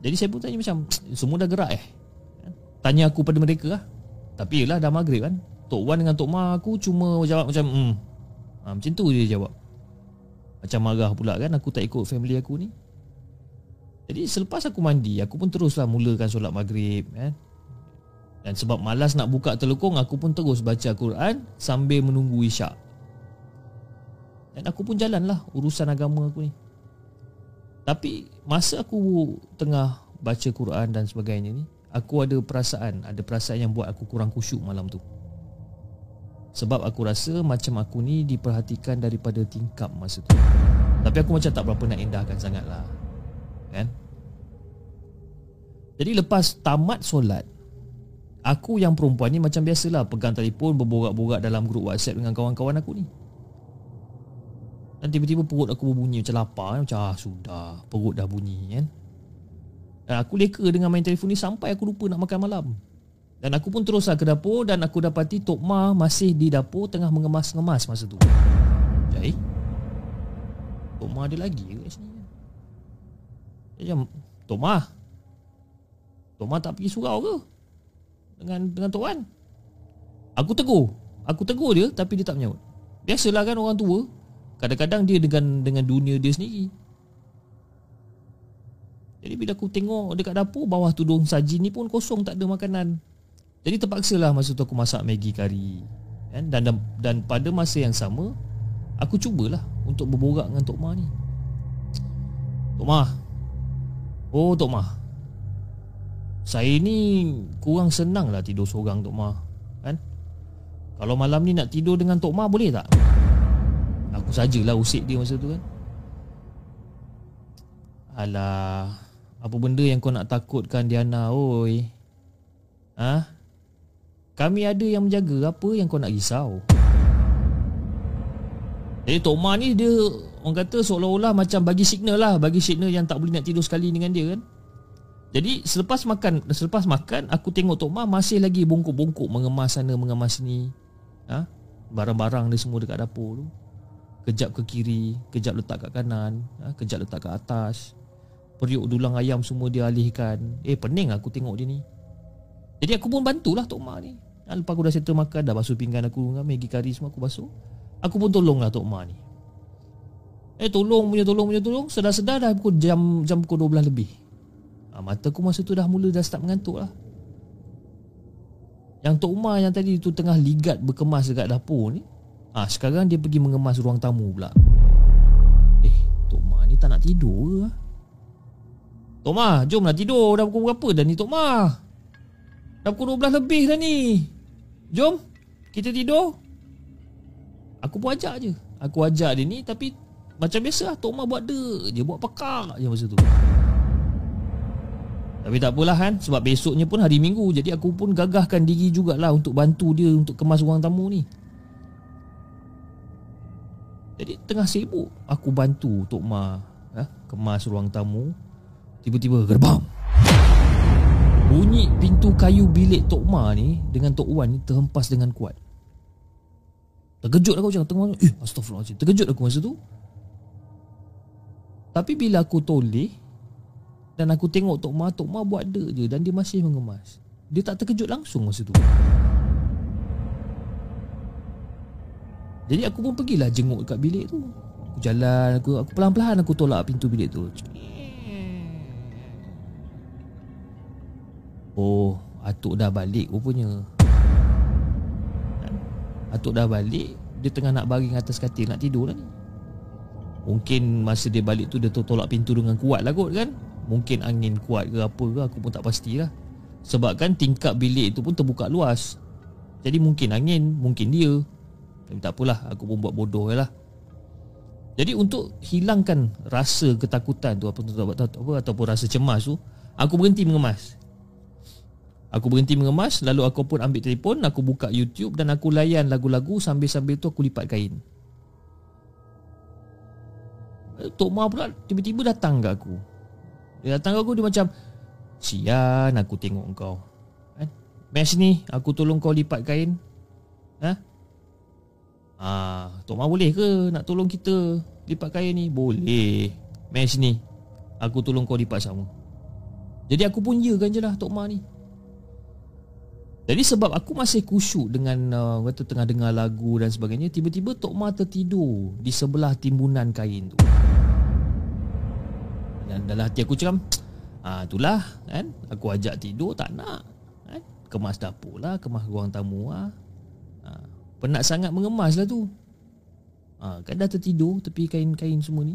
Jadi saya pun tanya macam semua dah gerak eh. Tanya aku pada mereka lah. Tapi yalah dah maghrib kan. Tok Wan dengan Tok Ma aku cuma jawab macam hmm. Ha, macam tu dia jawab. Macam marah pula kan aku tak ikut family aku ni. Jadi selepas aku mandi Aku pun teruslah mulakan solat maghrib eh? Dan sebab malas nak buka telekong Aku pun terus baca Quran Sambil menunggu isyak Dan aku pun jalanlah Urusan agama aku ni Tapi Masa aku tengah Baca Quran dan sebagainya ni Aku ada perasaan Ada perasaan yang buat aku kurang khusyuk malam tu. Sebab aku rasa Macam aku ni diperhatikan Daripada tingkap masa tu. Tapi aku macam tak berapa nak indahkan sangat lah Kan? Jadi lepas tamat solat Aku yang perempuan ni macam biasalah Pegang telefon berborak-borak dalam grup whatsapp Dengan kawan-kawan aku ni. Dan tiba-tiba perut aku berbunyi macam lapar Macam ah sudah Perut dah bunyi kan aku leka dengan main telefon ni Sampai aku lupa nak makan malam Dan aku pun teruslah ke dapur Dan aku dapati Tok Ma masih di dapur Tengah mengemas-ngemas masa tu Jadi Tok Ma ada lagi ke kat sini Macam Tok Ma Tok Ma tak pergi surau ke? Dengan dengan Tok Wan? Aku tegur. Aku tegur dia tapi dia tak menyahut. Biasalah kan orang tua. Kadang-kadang dia dengan dengan dunia dia sendiri. Jadi bila aku tengok dekat dapur bawah tudung saji ni pun kosong tak ada makanan. Jadi terpaksalah masa tu aku masak Maggi kari. Kan? Dan, dan dan pada masa yang sama aku cubalah untuk berborak dengan Tok Ma ni. Tok Ma. Oh Tok Ma. Saya ni kurang senang lah tidur seorang Tok Ma Kan Kalau malam ni nak tidur dengan Tok Ma boleh tak Aku sajalah usik dia masa tu kan Alah Apa benda yang kau nak takutkan Diana oi Ha Kami ada yang menjaga Apa yang kau nak risau Jadi Tok Ma ni dia Orang kata seolah-olah macam bagi signal lah Bagi signal yang tak boleh nak tidur sekali dengan dia kan jadi selepas makan selepas makan aku tengok Tok Ma masih lagi bongkok-bongkok mengemas sana mengemas sini. Ha? Barang-barang dia semua dekat dapur tu. Kejap ke kiri, kejap letak kat kanan, ha? kejap letak kat atas. Periuk dulang ayam semua dia alihkan. Eh pening aku tengok dia ni. Jadi aku pun bantulah Tok Ma ni. Ha, lepas aku dah settle makan dah basuh pinggan aku dengan Maggi kari semua aku basuh. Aku pun tolonglah Tok Ma ni. Eh tolong punya tolong punya tolong sedar-sedar dah pukul jam jam pukul 12 lebih. Ha, mata aku masa tu dah mula dah start mengantuk lah Yang Tok Ma yang tadi tu tengah ligat berkemas dekat dapur ni Ah Sekarang dia pergi mengemas ruang tamu pula Eh Tok Ma ni tak nak tidur ke Tok Ma jomlah tidur. Dah pukul berapa dah ni Tok Ma? Dah pukul 12 lebih dah ni. Jom Kita tidur. Aku pun ajak je. Aku ajak dia ni Tapi Macam biasa lah Tok Ma buat de je Buat pekak je masa tu. Tapi tak apalah kan Sebab besoknya pun hari minggu Jadi aku pun gagahkan diri jugalah Untuk bantu dia Untuk kemas ruang tamu ni. Jadi tengah sibuk Aku bantu Tok Ma ya, Kemas ruang tamu Tiba-tiba gerbang. Bunyi pintu kayu bilik Tok Ma ni Dengan Tok Wan ni Terhempas dengan kuat. Terkejut aku macam tengah Eh astagfirullahaladzim. Terkejut aku masa tu. Tapi bila aku toleh dan aku tengok Tok Ma Tok Ma buat de je Dan dia masih mengemas. Dia tak terkejut langsung masa tu. Jadi aku pun pergilah jenguk kat bilik tu. Aku jalan Aku, aku pelan-pelan aku tolak pintu bilik tu Oh Atuk dah balik rupanya. Atuk dah balik Dia tengah nak baring atas katil Nak tidur lah ni. Mungkin masa dia balik tu Dia tolak pintu dengan kuat lah kot kan. Mungkin angin kuat ke apa ke Aku pun tak pastilah Sebab kan tingkap bilik tu pun terbuka luas. Jadi mungkin angin Mungkin dia. Tapi tak apalah Aku pun buat bodoh je lah. Jadi untuk hilangkan Rasa ketakutan tu apa, apa, apa, Ataupun rasa cemas tu Aku berhenti mengemas Aku berhenti mengemas Lalu aku pun ambil telefon Aku buka YouTube Dan aku layan lagu-lagu Sambil-sambil tu aku lipat kain eh, Tok Ma pula tiba-tiba datang ke aku dia datang aku dia macam Sian aku tengok kau kan? Mesh ni aku tolong kau lipat kain Ha? Ah, Tok Ma boleh ke nak tolong kita lipat kain ni? Boleh Mesh ni Aku tolong kau lipat sama Jadi aku pun ya kan je lah Tok Ma ni Jadi sebab aku masih kusyuk dengan uh, Kata tengah dengar lagu dan sebagainya Tiba-tiba Tok Ma tertidur Di sebelah timbunan kain tu. Dan dalam hati aku cakap Ah itulah kan? Aku ajak tidur tak nak kan? Kemas dapur lah Kemas ruang tamu lah. Ha, Penat sangat mengemas lah tu. Ha, Kan dah tertidur Tepi kain-kain semua ni.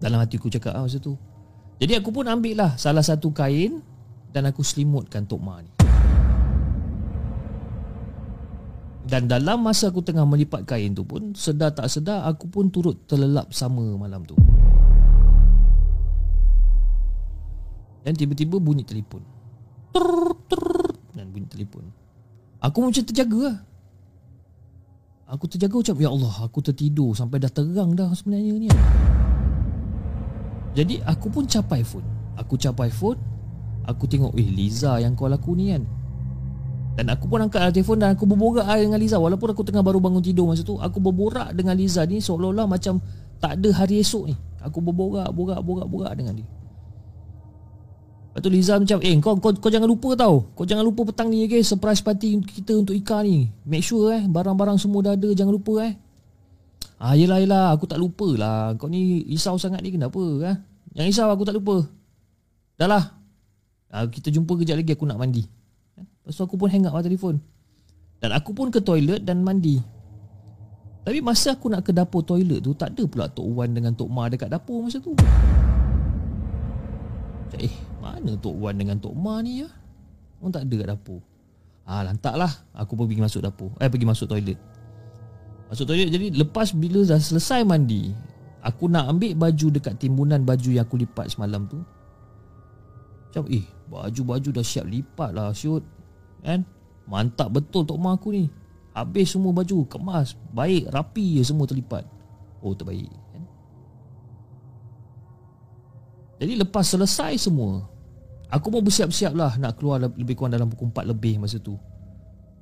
Dalam hati aku cakap ah, masa tu. Jadi aku pun ambil lah Salah satu kain Dan aku selimutkan Tok Ma ni Dan dalam masa aku tengah melipat kain tu pun Sedar tak sedar Aku pun turut terlelap sama malam tu. Dan tiba-tiba bunyi telefon. Dan bunyi telefon. Aku macam terjaga lah. Aku terjaga macam Ya Allah aku tertidur Sampai dah terang dah sebenarnya ni. Jadi aku pun capai phone. Aku capai phone Aku tengok Eh Liza yang call aku ni kan Dan aku pun angkat telefon Dan aku berborak dengan Liza. Walaupun aku tengah baru bangun tidur masa tu Aku berborak dengan Liza ni Seolah-olah macam Tak ada hari esok ni. Aku berborak Borak Borak Borak dengan dia. Lepas tu Liza macam Eh kau, kau, kau jangan lupa tau. Kau jangan lupa petang ni okay? Surprise party kita untuk Ika ni. Make sure eh Barang-barang semua dah ada Jangan lupa eh. Ah yelah yelah. Aku tak lupa lah. Kau ni risau sangat ni kenapa eh? Yang risau aku tak lupa. Dah lah. Ah, Kita jumpa kejap lagi Aku nak mandi Lepas tu aku pun hang up lah telefon Dan aku pun ke toilet dan mandi Tapi masa aku nak ke dapur toilet tu Tak ada pula Tok Wan dengan Tok Ma dekat dapur masa tu Eh mana Tok Wan dengan Tok Ma ni ya? Orang tak ada kat dapur. Ah lantaklah aku pun pergi masuk dapur. Eh pergi masuk toilet. Masuk toilet jadi lepas bila dah selesai mandi, aku nak ambil baju dekat timbunan baju yang aku lipat semalam tu. Macam eh baju-baju dah siap lipat lah shoot. Kan? Mantap betul Tok Ma aku ni. Habis semua baju kemas, baik, rapi je semua terlipat. Oh terbaik. Kan? Jadi lepas selesai semua, Aku pun bersiap-siap lah nak keluar lebih kurang dalam pukul 4 lebih masa tu.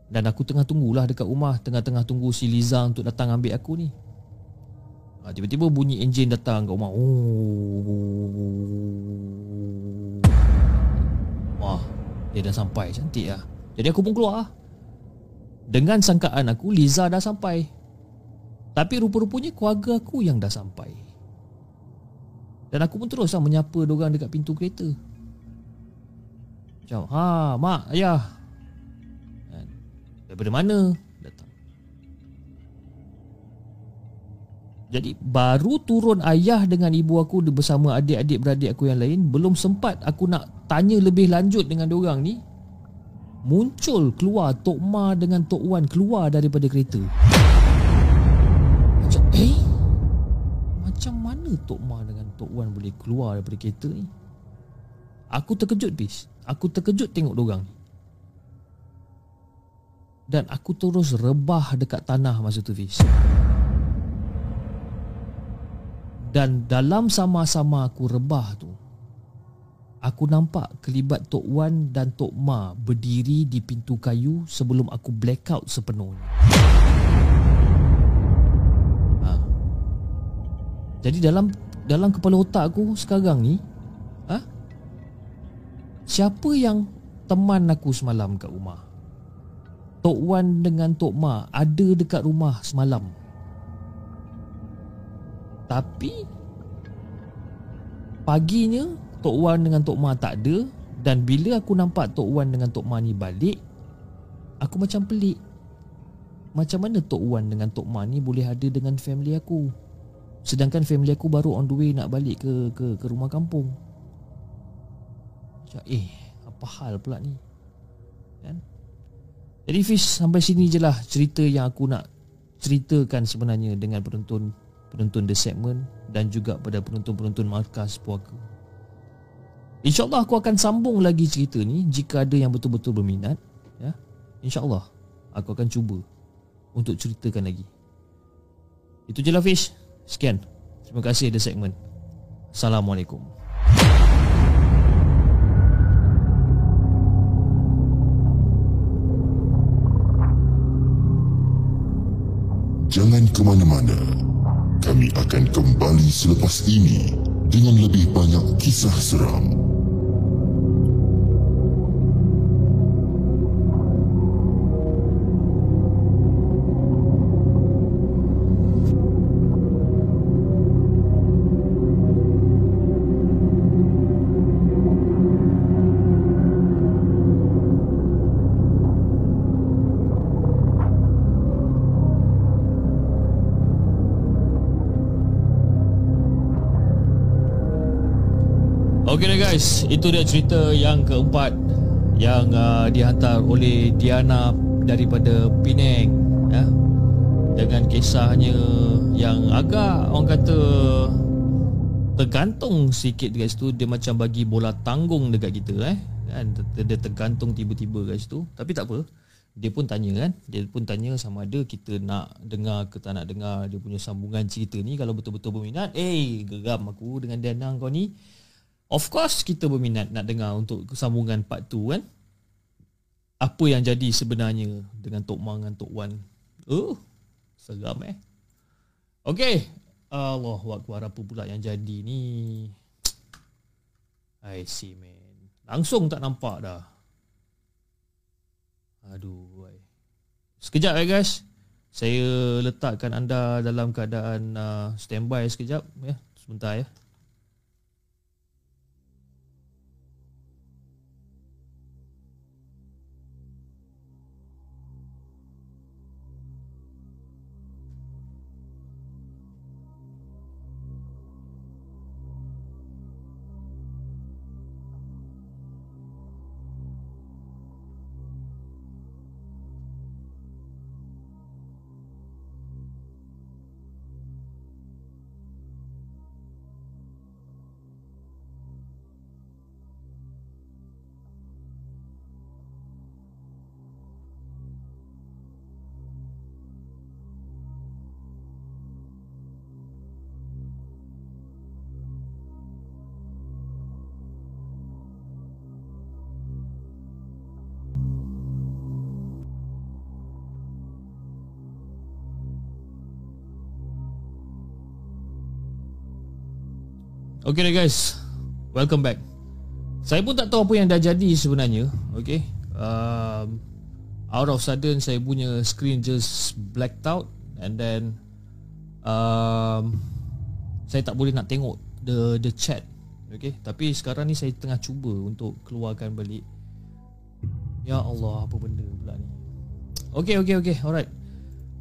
Dan aku tengah tunggulah dekat rumah, tengah-tengah tunggu si Liza untuk datang ambil aku ni. Ha, tiba-tiba bunyi enjin datang kat rumah. Oh. Wah, dia dah sampai cantik lah. Jadi aku pun keluar lah. Dengan sangkaan aku, Liza dah sampai. Tapi rupa-rupanya keluarga aku yang dah sampai. Dan aku pun teruslah menyapa diorang dekat pintu kereta. Macam, ha, mak, ayah. Daripada mana datang Jadi baru turun ayah dengan ibu aku bersama adik-adik beradik aku yang lain Belum sempat aku nak tanya lebih lanjut dengan orang ni Muncul keluar Tok Ma dengan Tok Wan keluar daripada kereta. Macam eh? Macam mana Tok Ma dengan Tok Wan boleh keluar daripada kereta ni? Aku terkejut bis Aku terkejut tengok dorang Dan aku terus rebah dekat tanah masa tu Fiz Dan dalam sama-sama aku rebah tu Aku nampak kelibat Tok Wan dan Tok Ma berdiri di pintu kayu sebelum aku blackout sepenuhnya. Ha. Jadi dalam dalam kepala otak aku sekarang ni, ha? Siapa yang teman aku semalam kat rumah? Tok Wan dengan Tok Ma ada dekat rumah semalam. Tapi paginya Tok Wan dengan Tok Ma tak ada dan bila aku nampak Tok Wan dengan Tok Ma ni balik aku macam pelik. Macam mana Tok Wan dengan Tok Ma ni boleh ada dengan family aku? Sedangkan family aku baru on the way nak balik ke ke ke rumah kampung. Macam eh apa hal pula ni? Kan? Jadi Fish sampai sini je lah cerita yang aku nak ceritakan sebenarnya dengan penonton penonton The Segment dan juga pada penonton-penonton markas puaka. InsyaAllah aku akan sambung lagi cerita ni jika ada yang betul-betul berminat. Ya, InsyaAllah aku akan cuba untuk ceritakan lagi. Itu je lah Fish. Sekian. Terima kasih The Segment. Assalamualaikum. Jangan ke mana-mana. Kami akan kembali selepas ini dengan lebih banyak kisah seram. Itu dia cerita yang keempat yang uh, dihantar oleh Diana daripada Penang ya. Dengan kisahnya yang agak orang kata tergantung sikit guys tu dia macam bagi bola tanggung dekat kita eh. Kan dia, tergantung tiba-tiba guys tu. Tapi tak apa. Dia pun tanya kan Dia pun tanya sama ada kita nak dengar ke tak nak dengar Dia punya sambungan cerita ni Kalau betul-betul berminat Eh geram aku dengan Diana kau ni Of course kita berminat nak dengar untuk sambungan part 2 kan. Apa yang jadi sebenarnya dengan Tok Mang dan Tok Wan. Oh, seram eh. Okay. Allah Akbar apa pula yang jadi ni. I see man. Langsung tak nampak dah. Aduh. Sekejap eh guys. Saya letakkan anda dalam keadaan uh, standby sekejap ya. Sebentar ya. Okay guys. Welcome back. Saya pun tak tahu apa yang dah jadi sebenarnya. Okay. Um, Out of sudden saya punya screen just blacked out. And then um, Saya tak boleh nak tengok the the chat. Okay. Tapi sekarang ni saya tengah cuba untuk keluarkan balik. Ya Allah apa benda pula ni? Okay, okay, okay. Alright.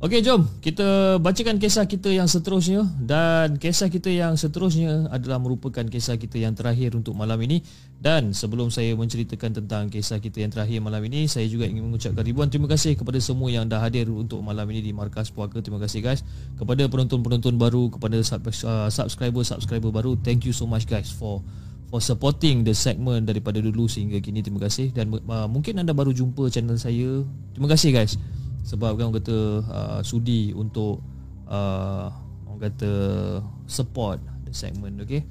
Okay, jom. Kita bacakan kisah kita yang seterusnya. Dan kisah kita yang seterusnya adalah merupakan kisah kita yang terakhir untuk malam ini. Dan sebelum saya menceritakan tentang kisah kita yang terakhir malam ini, saya juga ingin mengucapkan ribuan terima kasih kepada semua yang dah hadir untuk malam ini di Markas Puaka. Terima kasih guys. Kepada penonton-penonton baru, kepada uh, subscriber-subscriber baru, thank you so much guys for for supporting the segment daripada dulu sehingga kini. Terima kasih. Dan uh, mungkin anda baru jumpa channel saya. Terima kasih guys sebab kan orang kata uh, sudi untuk uh, orang kata support the segment okay?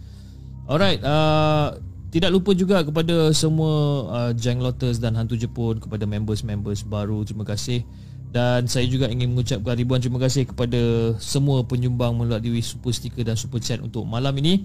Alright uh, tidak lupa juga kepada semua uh, Jang Lotus dan Hantu Jepun kepada members-members baru terima kasih. Dan saya juga ingin mengucapkan ribuan terima kasih kepada semua penyumbang melalui super sticker dan super chat untuk malam ini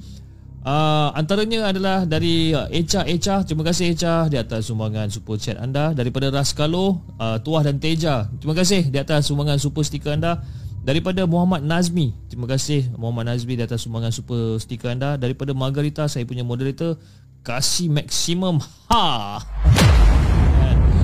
Uh, antaranya adalah dari uh, Echa. Echa terima kasih Echa di atas sumbangan super chat anda. Daripada Raskalo uh, Tuah dan Teja terima kasih di atas sumbangan super stiker anda. Daripada Muhammad Nazmi terima kasih Muhammad Nazmi di atas sumbangan super stiker anda. Daripada Margarita saya punya moderator kasih maksimum ha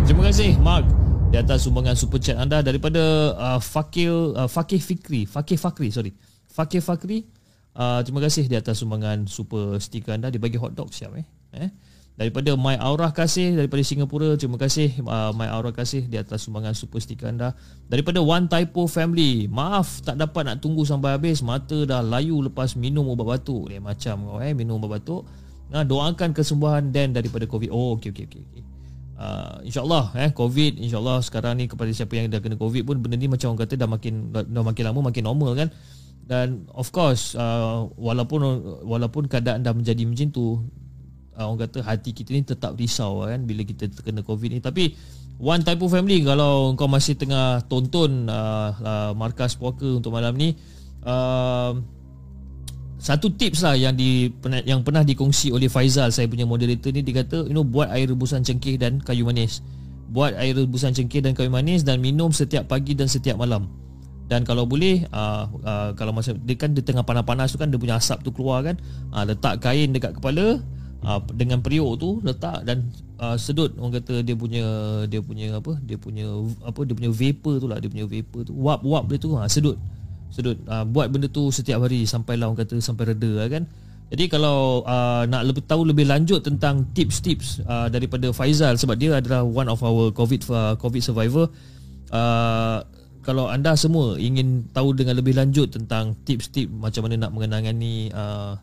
terima kasih Mark di atas sumbangan super chat anda. Daripada uh, Fakil uh, Fakih Fikri Fakih Fakri sorry. Fakih Fakri Uh, terima kasih di atas sumbangan super stiker anda dibagi hot dog siap eh. eh? Daripada My Aura Kasih daripada Singapura terima kasih uh, My Aura Kasih di atas sumbangan super stiker anda. Daripada One Typo Family, maaf tak dapat nak tunggu sampai habis mata dah layu lepas minum ubat batuk. Dia macam kau eh minum ubat batuk. Nah, doakan kesembuhan Dan daripada COVID. Oh okey okey okey. Uh, InsyaAllah eh, COVID InsyaAllah sekarang ni Kepada siapa yang dah kena COVID pun Benda ni macam orang kata Dah makin dah makin lama Makin normal kan dan of course uh, walaupun walaupun keadaan dah menjadi macam tu uh, orang kata hati kita ni tetap risau kan bila kita terkena covid ni. Tapi one type of family kalau kau masih tengah tonton uh, uh, markas poker untuk malam ni uh, satu tips lah yang di yang pernah dikongsi oleh Faizal saya punya moderator ni dia kata you know buat air rebusan cengkeh dan kayu manis. Buat air rebusan cengkeh dan kayu manis dan minum setiap pagi dan setiap malam dan kalau boleh uh, uh, kalau masa dia kan di tengah panas-panas tu kan dia punya asap tu keluar kan uh, letak kain dekat kepala uh, dengan periuk tu letak dan uh, sedut. Orang kata dia punya dia punya apa dia punya apa dia punya vapor tu lah dia punya vapor tu. Wap wap dia tu uh, sedut. Sedut. Uh, buat benda tu setiap hari sampai lah orang kata sampai reda lah kan? Jadi kalau uh, nak lebih tahu lebih lanjut tentang tips-tips uh, daripada Faizal sebab dia adalah one of our covid uh, covid survivor uh, kalau anda semua ingin tahu dengan lebih lanjut tentang tips-tips macam mana nak mengenangani uh,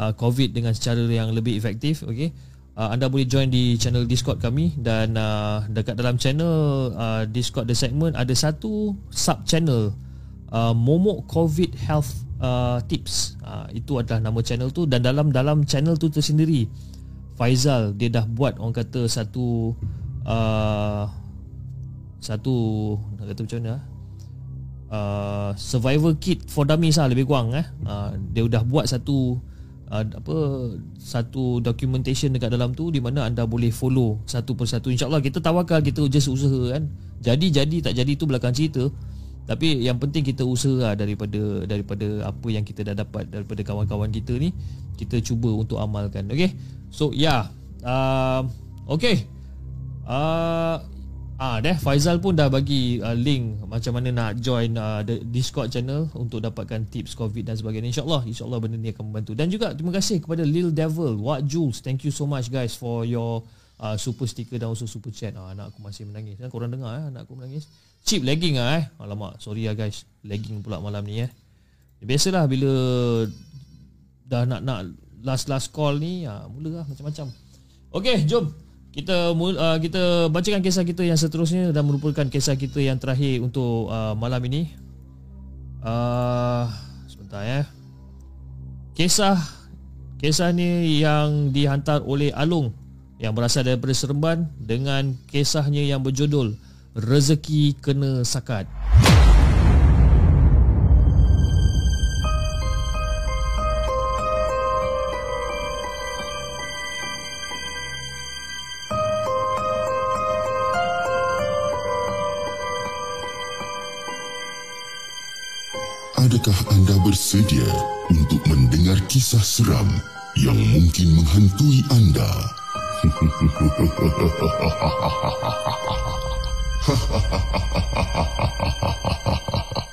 uh, COVID dengan secara yang lebih efektif, okay, uh, anda boleh join di channel Discord kami dan uh, dekat dalam channel uh, Discord The Segment ada satu sub channel uh, Momok COVID Health uh, Tips. Uh, itu adalah nama channel tu dan dalam dalam channel tu tersendiri Faizal dia dah buat orang kata satu uh, satu nak kata macam mana uh, survival kit for dummies lah lebih kurang eh. Uh, dia dah buat satu uh, apa satu documentation dekat dalam tu di mana anda boleh follow satu persatu. Insyaallah kita tawakal kita just usaha kan. Jadi jadi tak jadi tu belakang cerita. Tapi yang penting kita usaha lah daripada daripada apa yang kita dah dapat daripada kawan-kawan kita ni kita cuba untuk amalkan. Okey? So ya. Yeah. uh, okey. Uh, Ah, deh Faizal pun dah bagi uh, link macam mana nak join uh, the Discord channel untuk dapatkan tips COVID dan sebagainya. InsyaAllah, insyaAllah benda ni akan membantu. Dan juga terima kasih kepada Lil Devil, What Jules. Thank you so much guys for your uh, super sticker dan also super chat. Ah, anak aku masih menangis. Kan korang dengar eh, anak aku menangis. Chip lagging ah eh. Alamak, sorry ya guys. Lagging pula malam ni eh. Biasalah bila dah nak nak last last call ni, ah, mulalah macam-macam. Okay, jom kita uh, kita bacakan kisah kita yang seterusnya dan merupakan kisah kita yang terakhir untuk uh, malam ini. Uh, sebentar ya. Kisah kisah ni yang dihantar oleh Alung yang berasal daripada Seremban dengan kisahnya yang berjudul Rezeki Kena Sakat. Adakah anda bersedia untuk mendengar kisah seram yang mungkin menghantui anda?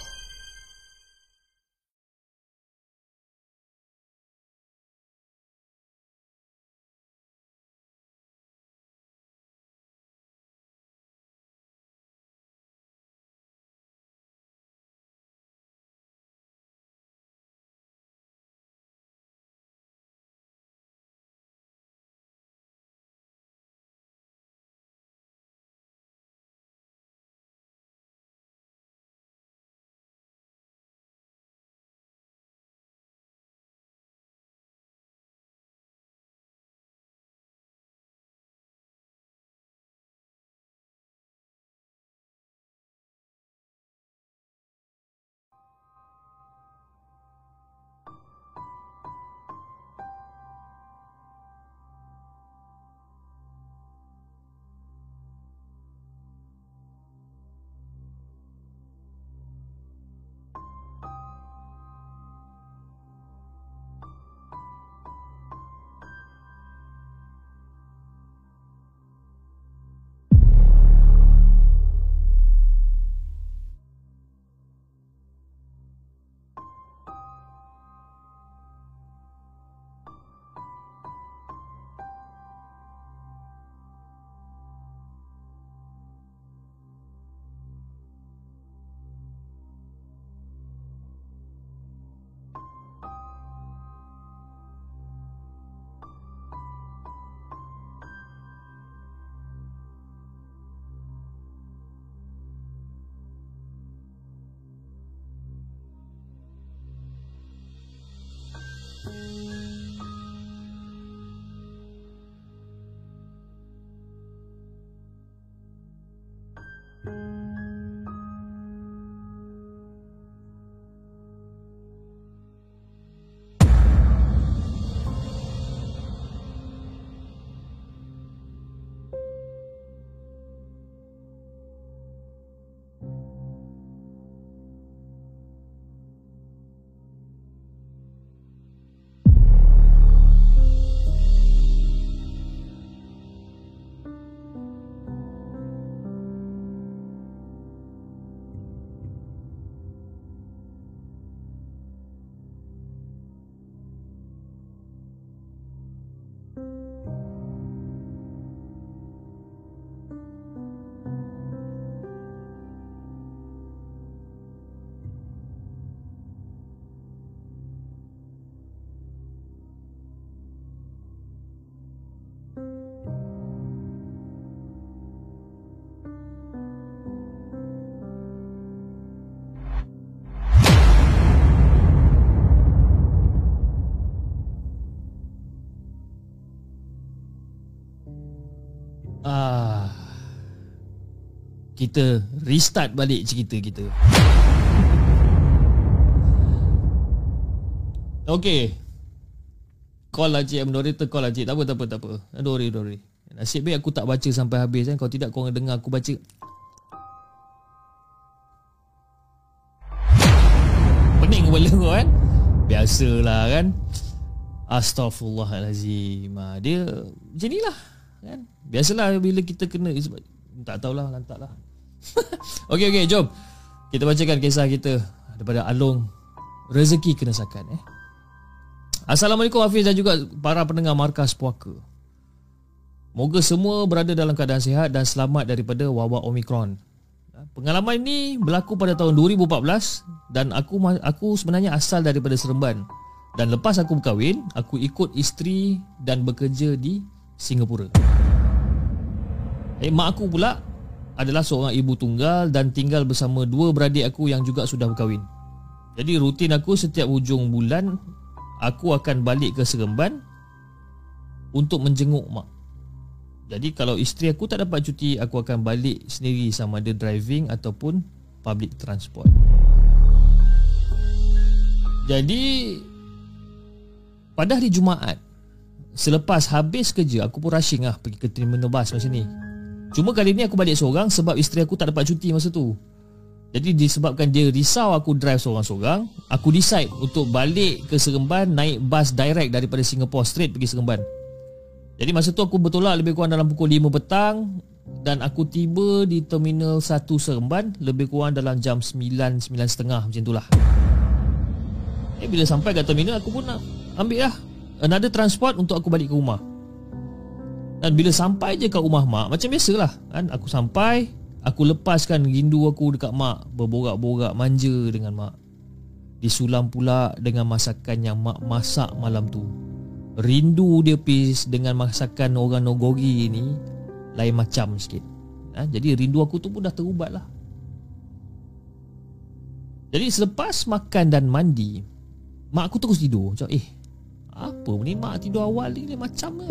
Kita restart balik cerita kita. Okay. Call lah cik Moderator call lah cik Tak apa tak apa tak apa. Don't worry don't worry. Nasib baik aku tak baca sampai habis kan. Kalau tidak korang dengar aku baca. Pening kepala kau kan Biasalah kan? Astaghfirullahalazim. Ah, Dia macam ni lah kan? Biasalah bila kita kena Tak tahulah lantak lah Okey okey jom Kita bacakan kisah kita Daripada Along Rezeki Kenesakan eh Assalamualaikum Hafiz dan juga para pendengar Markas Puaka. Moga semua berada dalam keadaan sihat dan selamat daripada wabak Omicron. Pengalaman ini berlaku pada tahun 2014 dan aku aku sebenarnya asal daripada Seremban. Dan lepas aku berkahwin, aku ikut isteri dan bekerja di Singapura. Eh, mak aku pula adalah seorang ibu tunggal dan tinggal bersama dua beradik aku yang juga sudah berkahwin. Jadi rutin aku setiap hujung bulan aku akan balik ke Seremban untuk menjenguk mak. Jadi kalau isteri aku tak dapat cuti, aku akan balik sendiri sama ada driving ataupun public transport. Jadi pada hari Jumaat selepas habis kerja aku pun rushing lah pergi ke terminal bus macam ni. Cuma kali ni aku balik seorang sebab isteri aku tak dapat cuti masa tu. Jadi disebabkan dia risau aku drive seorang-seorang Aku decide untuk balik ke Seremban Naik bas direct daripada Singapore straight pergi Seremban Jadi masa tu aku bertolak lebih kurang dalam pukul 5 petang dan aku tiba di terminal 1 Seremban lebih kurang dalam jam 9 9.30 macam itulah. Eh bila sampai kat terminal aku pun nak ambil lah another transport untuk aku balik ke rumah. Dan bila sampai je kat rumah mak macam biasalah kan aku sampai aku lepaskan rindu aku dekat mak berborak-borak manja dengan mak. Disulam pula dengan masakan yang mak masak malam tu. Rindu dia pis dengan masakan orang Nogori ni lain macam sikit. Ha? Jadi rindu aku tu pun dah terubat lah. Jadi selepas makan dan mandi, mak aku terus tidur. Macam, eh, apa ni mak tidur awal ni, ni macam ke?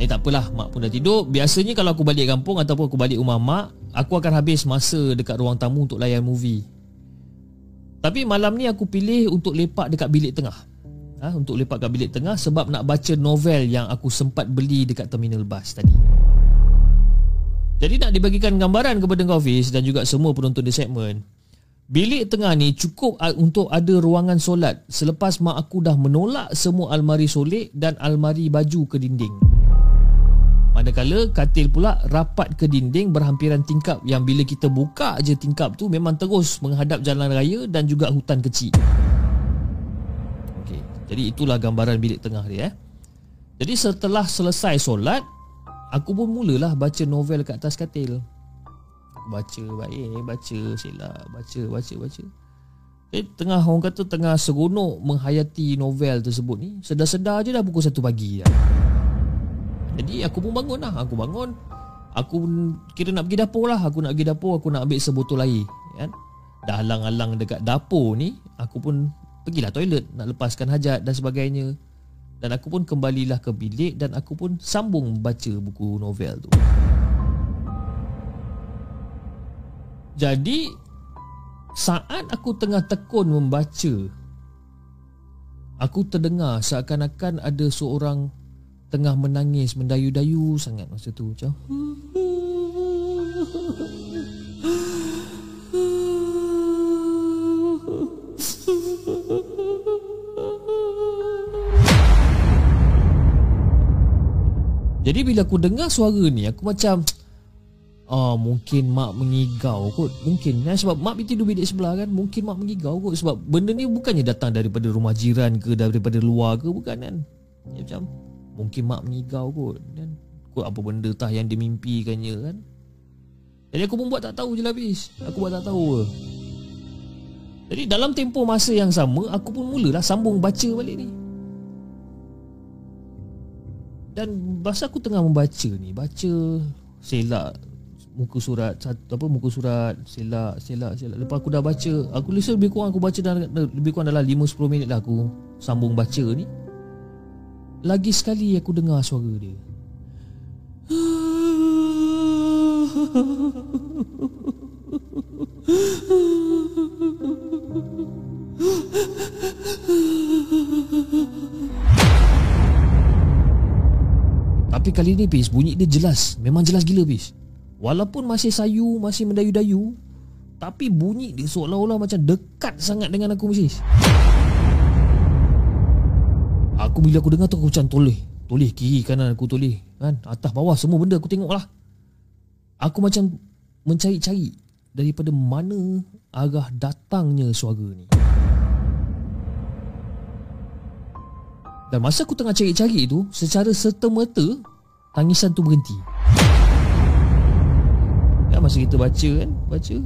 Eh tak apalah, mak pun dah tidur. Biasanya kalau aku balik kampung ataupun aku balik rumah mak, aku akan habis masa dekat ruang tamu untuk layan movie. Tapi malam ni aku pilih untuk lepak dekat bilik tengah ha, Untuk lepak kat bilik tengah Sebab nak baca novel yang aku sempat beli dekat terminal bus tadi Jadi nak dibagikan gambaran kepada kau Fiz Dan juga semua penonton di segmen Bilik tengah ni cukup untuk ada ruangan solat Selepas mak aku dah menolak semua almari solik Dan almari baju ke dinding Manakala katil pula rapat ke dinding berhampiran tingkap yang bila kita buka je tingkap tu memang terus menghadap jalan raya dan juga hutan kecil. Okey, jadi itulah gambaran bilik tengah dia eh. Jadi setelah selesai solat, aku pun mulalah baca novel kat atas katil. Baca baik, baca sila, baca, baca, baca. Eh, tengah orang kata tengah seronok menghayati novel tersebut ni, sedar-sedar je dah pukul 1 pagi dah. Jadi aku pun bangun lah. Aku bangun. Aku kira nak pergi dapur lah. Aku nak pergi dapur Aku nak ambil sebotol air kan? Dah halang-halang dekat dapur ni Aku pun pergilah toilet Nak lepaskan hajat dan sebagainya. Dan aku pun kembalilah ke bilik Dan aku pun sambung baca buku novel tu. Jadi Saat aku tengah tekun membaca Aku terdengar seakan-akan ada seorang tengah menangis mendayu-dayu sangat masa tu. Macam Jadi bila aku dengar suara ni aku macam Ah mungkin mak mengigau kot. Mungkin. Kan sebab mak tidur bilik sebelah kan Mungkin mak mengigau kot. Sebab benda ni bukannya datang daripada rumah jiran ke Daripada luar ke bukan kan? Ya macam Mungkin mak mengigau kot dan kot apa benda tah yang dimimpikannya kan. Jadi aku pun buat tak tahu je lah habis. Aku buat tak tahu. Jadi dalam tempoh masa yang sama aku pun mulalah sambung baca balik ni. Dan masa aku tengah membaca ni, baca selak muka surat satu apa muka surat selak selak selak lepas aku dah baca aku listen lebih kurang aku baca dalam lebih kurang dalam 5 10 minit lah aku sambung baca ni lagi sekali aku dengar suara dia. Tapi kali ni Pis bunyi dia jelas. Memang jelas gila Pis. Walaupun masih sayu Masih mendayu-dayu Tapi bunyi dia seolah-olah macam dekat sangat dengan aku Pis Aku bila aku dengar tu aku macam toleh. Toleh kiri kanan aku toleh kan? Atas bawah semua benda aku tengok lah Aku macam mencari-cari Daripada mana arah datangnya suara ni. Dan masa aku tengah cari-cari tu Secara serta-merta Tangisan tu berhenti. Ya masa kita baca kan? Baca.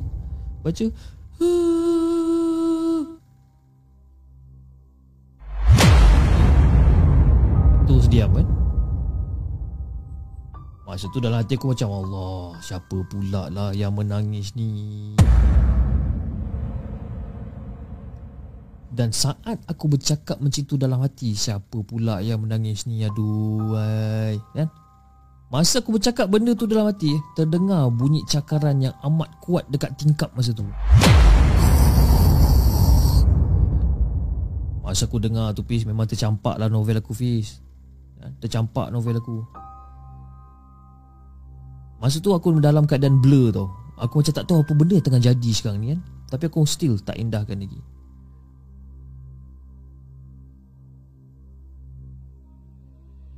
Baca diam kan? Masa tu dalam hati aku macam Allah Siapa pula lah yang menangis ni? Dan saat aku bercakap macam tu dalam hati Siapa pula yang menangis ni? Aduh kan? Masa aku bercakap benda tu dalam hati Terdengar bunyi cakaran yang amat kuat dekat tingkap masa tu. Masa aku dengar tu Fiz Memang tercampak lah novel aku Fiz tercampak novel aku. Masa tu aku dalam keadaan blur tau. Aku macam tak tahu apa benda yang tengah jadi sekarang ni kan. Tapi aku still tak indahkan lagi.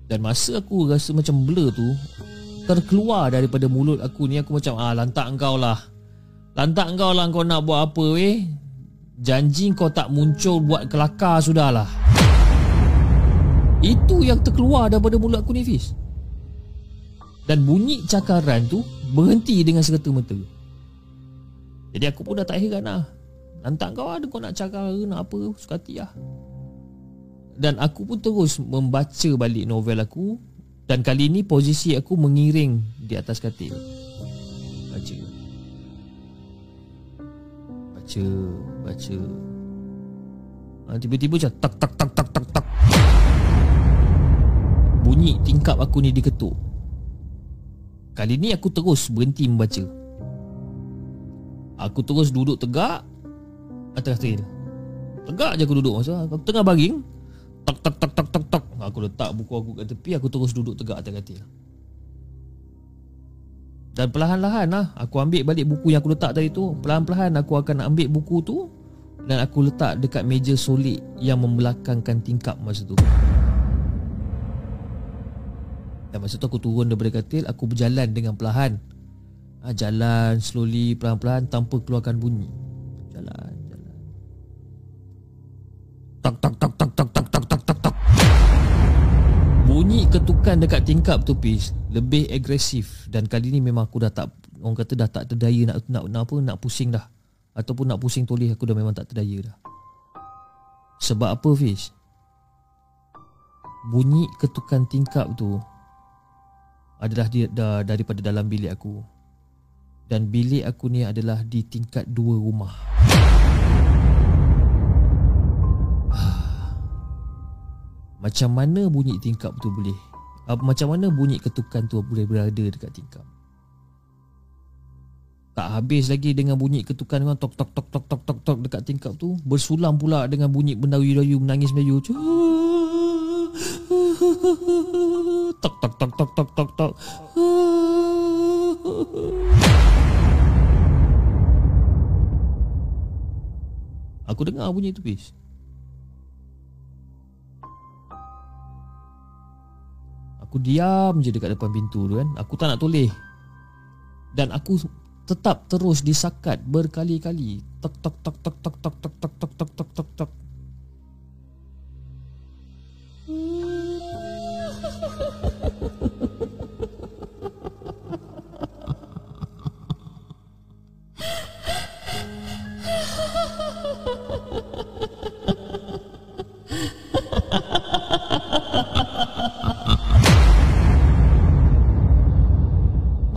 Dan masa aku rasa macam blur tu Terkeluar daripada mulut aku ni Aku macam ah lantak engkau lah. Lantak engkau lah kau nak buat apa weh? Janji kau tak muncul buat kelakar sudahlah Itu yang terkeluar daripada mulut aku ni Fiz. Dan bunyi cakaran tu Berhenti dengan serta-merta Jadi aku pun dah tak heran lah. Lantak kau ada kau nak cakar nak apa Suka hati lah. Dan aku pun terus membaca balik novel aku. Dan kali ni posisi aku mengiring di atas katil. Baca. Baca Baca. Ha, Tiba-tiba macam tak tak tak tak tak Bunyi tingkap aku ni diketuk. Kali ni aku terus berhenti membaca. Aku terus duduk tegak Atas katil Tegak je aku duduk masa Aku tengah baring Tak tak tak tak tak tak Aku letak buku aku kat tepi Aku terus duduk tegak atas katil. Dan perlahan-lahan lah Aku ambil balik buku yang aku letak tadi tu. Perlahan-perlahan aku akan ambil buku tu Dan aku letak dekat meja solid Yang membelakangkan tingkap masa tu Dan masa tu aku turun daripada katil Aku berjalan dengan perlahan. Ha, Jalan slowly perlahan-perlahan Tanpa keluarkan bunyi. Jalan Jalan. Tak tak tak tak tak tak tak tak tak tak. Bunyi ketukan dekat tingkap tu Pis Lebih agresif. Dan kali ni memang aku dah tak Orang kata dah tak terdaya nak, nak, nak apa Nak pusing dah. Ataupun nak pusing toleh Aku dah memang tak terdaya dah. Sebab apa Fiz Bunyi ketukan tingkap tu Adalah dia, dah, daripada dalam bilik aku. Dan bilik aku ni adalah di tingkat dua rumah. Macam mana bunyi tingkap tu boleh? Uh, Macam mana bunyi ketukan tu boleh berada dekat tingkap? Tak habis lagi dengan bunyi ketukan dengan tok tok tok tok tok tok tok dekat tingkap tu. Bersulam pula dengan bunyi bendayu-dayu menangis Melayu Tok tok tok tok tok tok tok Aku dengar bunyi tu bis Aku diam je dekat depan pintu tu kan Aku tak nak toleh Dan aku tetap terus disakat berkali-kali Tok tok tok tok tok tok tok tok tok tok tok tok tok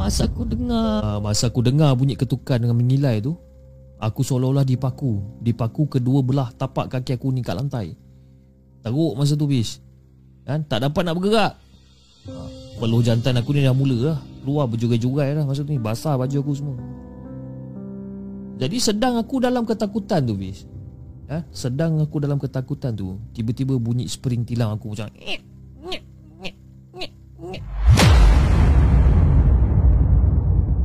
Masa aku dengar. Ah, Masa aku dengar bunyi ketukan dengan mengilai tu Aku seolah-olah dipaku. Dipaku kedua belah tapak kaki aku ni kat lantai. Teruk masa tu bis. Kan? Tak dapat nak bergerak Peluh jantan aku ni dah mula lah. Keluar berjugai-jugai lah masa tu ni. Basah baju aku semua. Jadi sedang aku dalam ketakutan tu bis ha? Sedang aku dalam ketakutan tu Tiba-tiba bunyi spring tilang aku macam.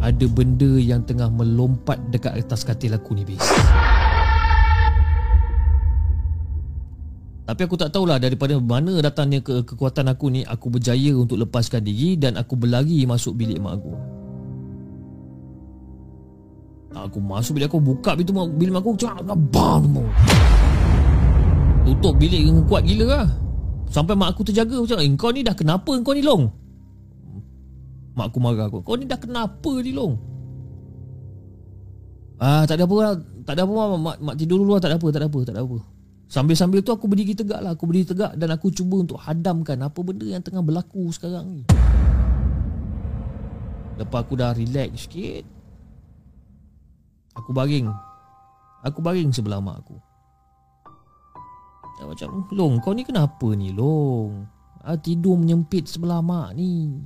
Ada benda yang tengah melompat dekat atas katil aku ni bis Tapi aku tak tahulah daripada mana datangnya ke kekuatan aku ni Aku berjaya untuk lepaskan diri dan aku berlari masuk bilik mak aku. Aku masuk bilik aku buka pintu bilik mak aku Cak bam Tutup bilik dengan kuat gila lah. Sampai mak aku terjaga macam eh, kau ni dah kenapa kau ni long? Mak aku marah aku Kau ni dah kenapa ni long? Ah tak ada apa lah. Tak ada apa mak, mak, mak tidur dulu lah. Tak ada apa tak ada apa tak ada apa Sambil-sambil tu aku berdiri tegak lah. Aku berdiri tegak dan aku cuba untuk hadamkan Apa benda yang tengah berlaku sekarang ni. Lepas aku dah relax sikit Aku baring. Aku baring sebelah mak aku. Dia Macam Long kau ni kenapa ni Long? Ah, Tidur menyempit sebelah mak ni.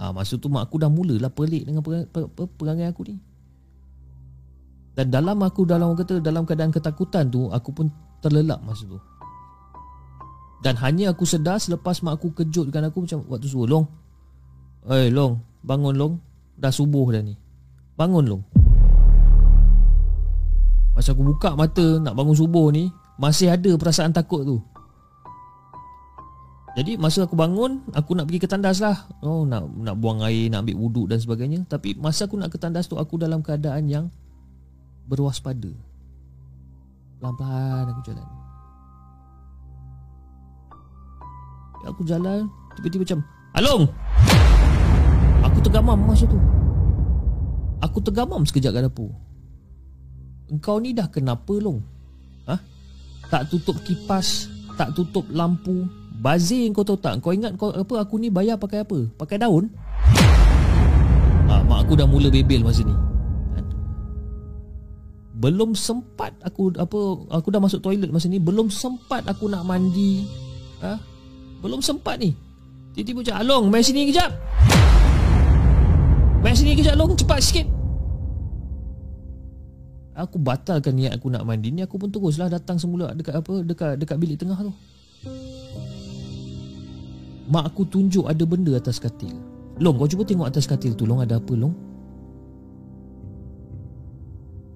Ah, Masa tu mak aku dah mulalah pelik dengan perang, per, per, perangai aku ni. Dan dalam aku dalam kata Dalam keadaan ketakutan tu Aku pun terlelap masa tu. Dan hanya aku sedar Selepas mak aku kejutkan aku Macam waktu suruh Long. Eh Long Bangun Long. Dah subuh dah ni. Bangun Long. Masa aku buka mata Nak bangun subuh ni Masih ada perasaan takut tu. Jadi masa aku bangun Aku nak pergi ke tandas lah. Oh nak nak buang air Nak ambil wuduk dan sebagainya. Tapi masa aku nak ke tandas tu Aku dalam keadaan yang Berwaspada Pelan-pelan aku jalan. Aku jalan Tiba-tiba macam Along Aku tergamam masa tu. Aku tergamam sekejap kat dapur. Engkau ni dah kenapa long? Ha? Tak tutup kipas Tak tutup lampu. Bazir kau tahu tak? Kau ingat kau apa aku ni bayar pakai apa? Pakai daun? Ha, Mak aku dah mula bebel masa ni? Belum sempat aku apa aku dah masuk toilet masa ni belum sempat aku nak mandi ha? Belum sempat ni Tiba-tiba macam Along main sini kejap Main sini kejap Along cepat sikit Aku batalkan niat aku nak mandi ni Aku pun teruslah datang semula dekat apa dekat dekat bilik tengah tu. Mak aku tunjuk ada benda atas katil. Long kau cuba tengok atas katil tu Long ada apa Long?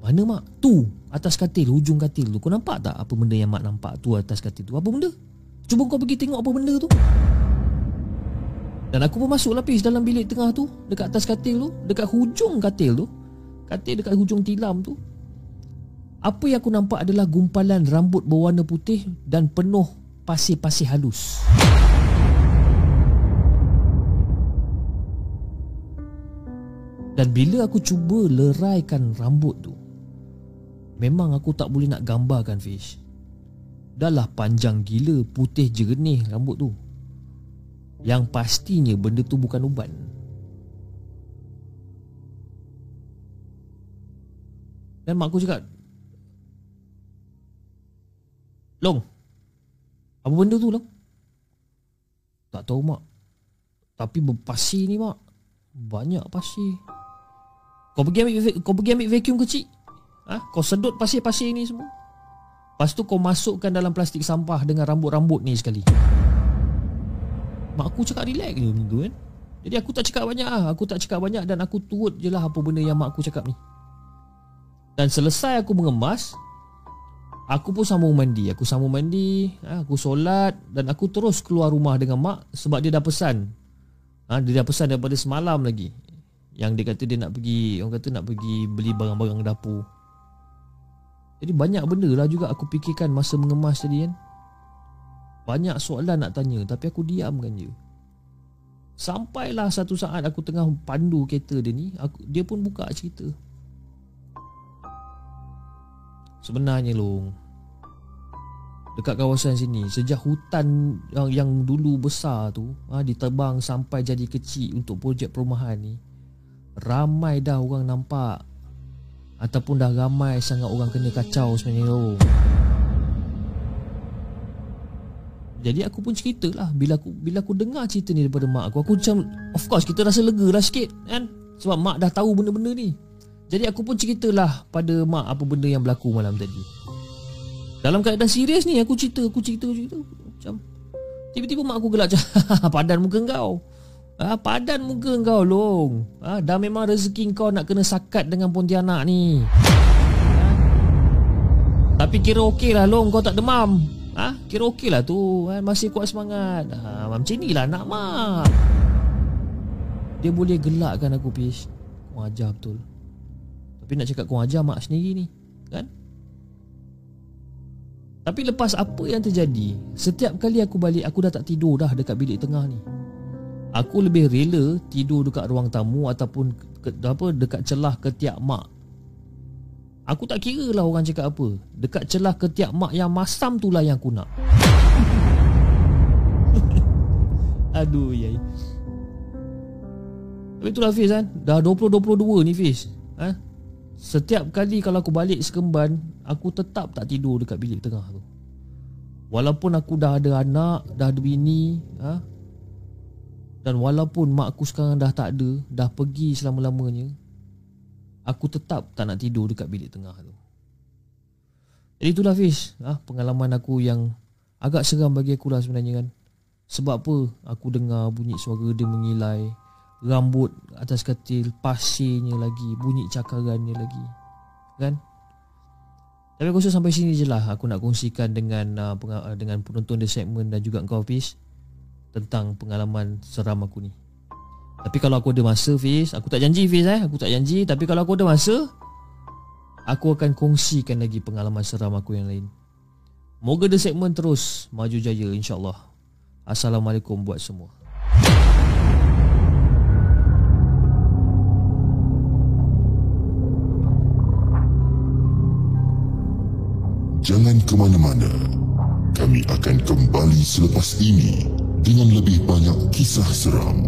Mana mak? Tu atas katil hujung katil tu. Kau nampak tak apa benda yang mak nampak tu atas katil tu? Apa benda? Cuba kau pergi tengok apa benda tu. Dan aku pun masuk lapis dalam bilik tengah tu Dekat atas katil tu Dekat hujung katil tu Katil dekat hujung tilam tu apa yang aku nampak adalah gumpalan rambut berwarna putih dan penuh pasir-pasir halus. Dan bila aku cuba leraikan rambut tu, memang aku tak boleh nak gambarkan Fish. Dahlah panjang gila putih jernih rambut tu. Yang pastinya benda tu bukan uban. Dan mak aku cakap Long Apa benda tu Long Tak tahu mak Tapi berpasir ni mak Banyak pasir Kau pergi ambil Kau pergi ambil vacuum kecil ha? Kau sedut pasir-pasir ni semua. Lepas tu kau masukkan dalam plastik sampah Dengan rambut-rambut ni sekali. Mak aku cakap relax je tu kan? Jadi aku tak cakap banyak lah. Aku tak cakap banyak Dan aku turut je lah Apa benda yang mak aku cakap ni. Dan selesai aku mengemas Aku pun sambung mandi. Aku sambung mandi ha, Aku solat Dan aku terus keluar rumah dengan mak Sebab dia dah pesan. Ha, Dia dah pesan daripada semalam lagi. Yang dia kata dia nak pergi Orang kata nak pergi beli barang-barang dapur Jadi banyak benda lah juga aku fikirkan Masa mengemas tadi kan. Banyak soalan nak tanya Tapi aku diamkan je. Sampailah satu saat aku tengah pandu kereta dia ni aku, Dia pun buka cerita. Sebenarnya long Dekat kawasan sini Sejak hutan yang, yang dulu besar tu ha, Ditebang sampai jadi kecil Untuk projek perumahan ni Ramai dah orang nampak Ataupun dah ramai sangat orang kena kacau sebenarnya long Jadi aku pun cerita lah Bila aku bila aku dengar cerita ni daripada mak aku Aku macam Of course kita rasa lega lah sikit kan Sebab mak dah tahu benda-benda ni jadi aku pun ceritalah pada mak apa benda yang berlaku malam tadi. Dalam keadaan serius ni aku cerita, aku cerita, cerita. Macam tiba-tiba mak aku gelak padan muka kau. Ah, padan muka kau long. Ah, dah memang rezeki kau nak kena sakat dengan Pontianak ni. Ah. Tapi kira okey lah long kau tak demam. Ah, kira okey lah tu. Ah, masih kuat semangat. Ah, macam ni lah nak mak. Dia boleh gelakkan aku Pish Wajar betul tapi nak cakap kau ajar mak sendiri ni Kan Tapi lepas apa yang terjadi Setiap kali aku balik Aku dah tak tidur dah Dekat bilik tengah ni Aku lebih rela Tidur dekat ruang tamu Ataupun ke, apa Dekat celah ketiak mak Aku tak kira lah orang cakap apa Dekat celah ketiak mak yang masam tu lah yang aku nak Aduh yai. Tapi itulah Fiz kan Dah 20-22 ni Fiz ha? Setiap kali kalau aku balik sekemban Aku tetap tak tidur dekat bilik tengah tu Walaupun aku dah ada anak Dah ada bini ha? Dan walaupun mak aku sekarang dah tak ada Dah pergi selama-lamanya Aku tetap tak nak tidur dekat bilik tengah tu. Jadi itulah Fiz ha? Pengalaman aku yang Agak seram bagi aku lah sebenarnya kan. Sebab apa? Aku dengar bunyi suara dia mengilai rambut atas katil pasirnya lagi bunyi cakarannya lagi kan? Tapi aku rasa sampai sini je lah aku nak kongsikan dengan uh, dengan penonton di segmen dan juga kau Fiz tentang pengalaman seram aku ni. Tapi kalau aku ada masa Fiz, aku tak janji Fiz eh, aku tak janji tapi kalau aku ada masa aku akan kongsikan lagi pengalaman seram aku yang lain. Moga the segment terus maju jaya insya-Allah. Assalamualaikum buat semua. Jangan ke mana-mana. Kami akan kembali selepas ini dengan lebih banyak kisah seram.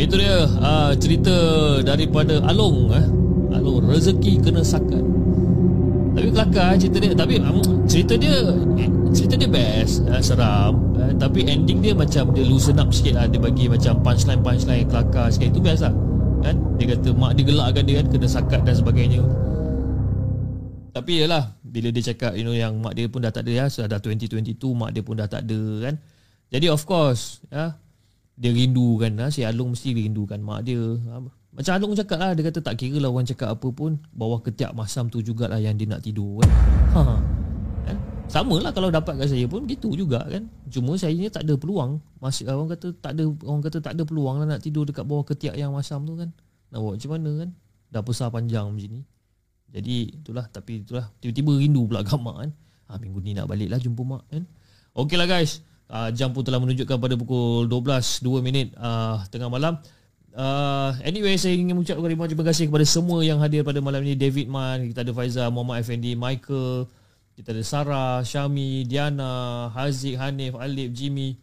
Itu dia uh, cerita daripada Along eh. Along rezeki kena sakat. Tapi kelakar cerita dia tapi um, cerita dia cerita dia best uh, seram uh, tapi ending dia macam dia loosen up sikit lah dia bagi macam punchline punchline kelakar sikit itu best lah kan dia kata mak dia gelakkan dia kan kena sakat dan sebagainya tapi yalah bila dia cakap you know yang mak dia pun dah tak ada ya sudah dah 2022 mak dia pun dah tak ada kan jadi of course ya dia rindu kan ha? si Alung mesti rindukan mak dia ha? macam Alung cakap lah dia kata tak kira lah orang cakap apa pun bawah ketiak masam tu jugalah yang dia nak tidur kan ha. kan sama lah kalau dapat kat saya pun gitu juga kan. Cuma saya ni tak ada peluang. Masih orang kata tak ada orang kata tak ada peluang lah nak tidur dekat bawah ketiak yang masam tu kan. Nak buat macam mana kan? Dah besar panjang macam ni. Jadi itulah. Tapi itulah. Tiba-tiba rindu pula kat mak kan. Ha, minggu ni nak balik lah jumpa mak kan. Okey lah guys. Uh, jam pun telah menunjukkan pada pukul 12 2 minit uh, tengah malam. Uh, anyway saya ingin mengucapkan terima kasih kepada semua yang hadir pada malam ini. David Man, kita ada Faizal, Muhammad Effendi, Michael, kita ada Sarah, Syami, Diana, Haziq, Hanif, Alip, Jimmy.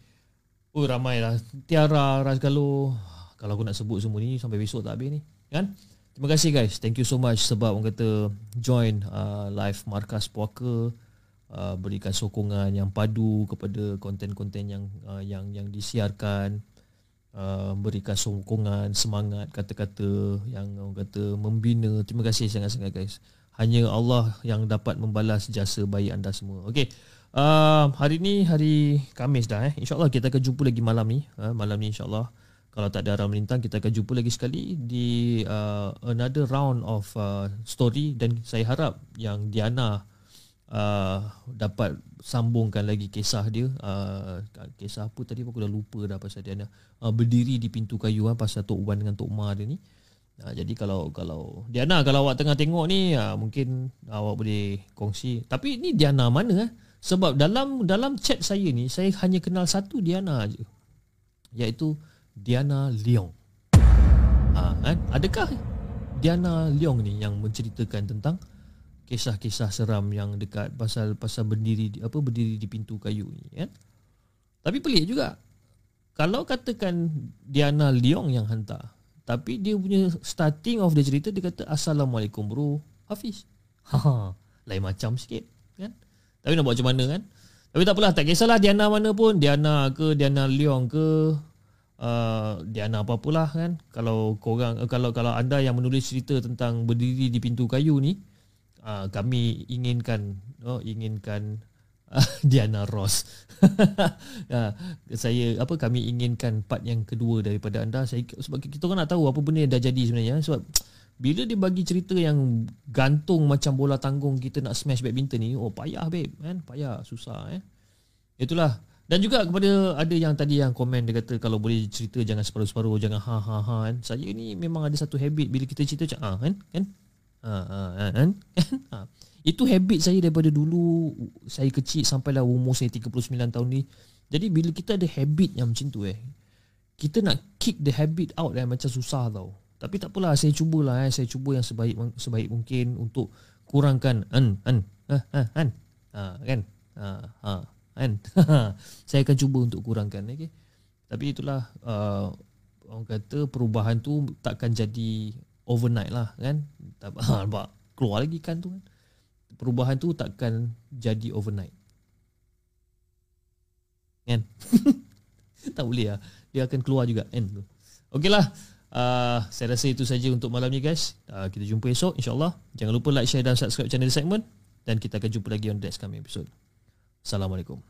Oh ramai lah. Tiara, Razgalo. Kalau aku nak sebut semua ni sampai besok tak habis ni. Kan? Terima kasih guys. Thank you so much sebab orang kata join uh, live Markas Puaka. Uh, berikan sokongan yang padu kepada konten-konten yang uh, yang yang disiarkan. Uh, berikan sokongan, semangat, kata-kata yang orang kata membina. Terima kasih sangat-sangat guys. Hanya Allah yang dapat membalas jasa baik anda semua. Okey. Uh, hari ni hari Kamis dah eh. InsyaAllah kita akan jumpa lagi malam ni. Uh, malam ni insyaAllah. Kalau tak ada arah melintang kita akan jumpa lagi sekali di uh, another round of uh, story dan saya harap yang Diana uh, dapat sambungkan lagi kisah dia uh, kisah apa tadi aku dah lupa dah pasal dia uh, berdiri di pintu kayu uh, pasal Tok Wan dengan Tok Ma dia ni uh, jadi kalau kalau Diana kalau awak tengah tengok ni uh, mungkin awak boleh kongsi tapi ni Diana mana eh? sebab dalam dalam chat saya ni saya hanya kenal satu Diana aja iaitu Diana Leong uh, kan? adakah Diana Leong ni yang menceritakan tentang kisah-kisah seram yang dekat pasal pasal berdiri di, apa berdiri di pintu kayu ni kan. Tapi pelik juga. Kalau katakan Diana Leong yang hantar, tapi dia punya starting of the cerita dia kata assalamualaikum bro Hafiz. Ha, lain macam sikit kan. Tapi nak buat macam mana kan? Tapi tak apalah, tak kisahlah Diana mana pun, Diana ke Diana Leong ke uh, Diana apa-apalah kan. Kalau korang uh, kalau kalau anda yang menulis cerita tentang berdiri di pintu kayu ni, uh, kami inginkan oh inginkan Diana Ross. uh, saya apa kami inginkan part yang kedua daripada anda. Saya sebab kita kan nak tahu apa benda yang dah jadi sebenarnya sebab bila dia bagi cerita yang gantung macam bola tanggung kita nak smash badminton ni oh payah babe kan? Payah susah eh. Itulah. Dan juga kepada ada yang tadi yang komen dia kata kalau boleh cerita jangan separuh-separuh jangan ha ha ha kan? Saya ni memang ada satu habit bila kita cerita macam ah kan? Kan? Ha, ha, ha, kan? ha. Itu habit saya daripada dulu Saya kecil sampailah umur saya 39 tahun ni Jadi bila kita ada habit yang macam tu eh Kita nak kick the habit out eh, Macam susah tau Tapi tak apalah saya cubalah eh. Saya cuba yang sebaik sebaik mungkin Untuk kurangkan An, an, ha, ha, an. Kan? Ha, ha, kan? saya akan cuba untuk kurangkan okay? Tapi itulah uh, Orang kata perubahan tu takkan jadi overnight lah kan tak keluar lagi kan tu kan perubahan tu takkan jadi overnight. Kan? Tak boleh lah. Dia akan keluar juga kan? Okey lah. Uh, saya rasa itu saja untuk malam ni guys. Uh, kita jumpa esok insyaAllah. Jangan lupa like share dan subscribe channel segment dan kita akan jumpa lagi on the next coming episode. Assalamualaikum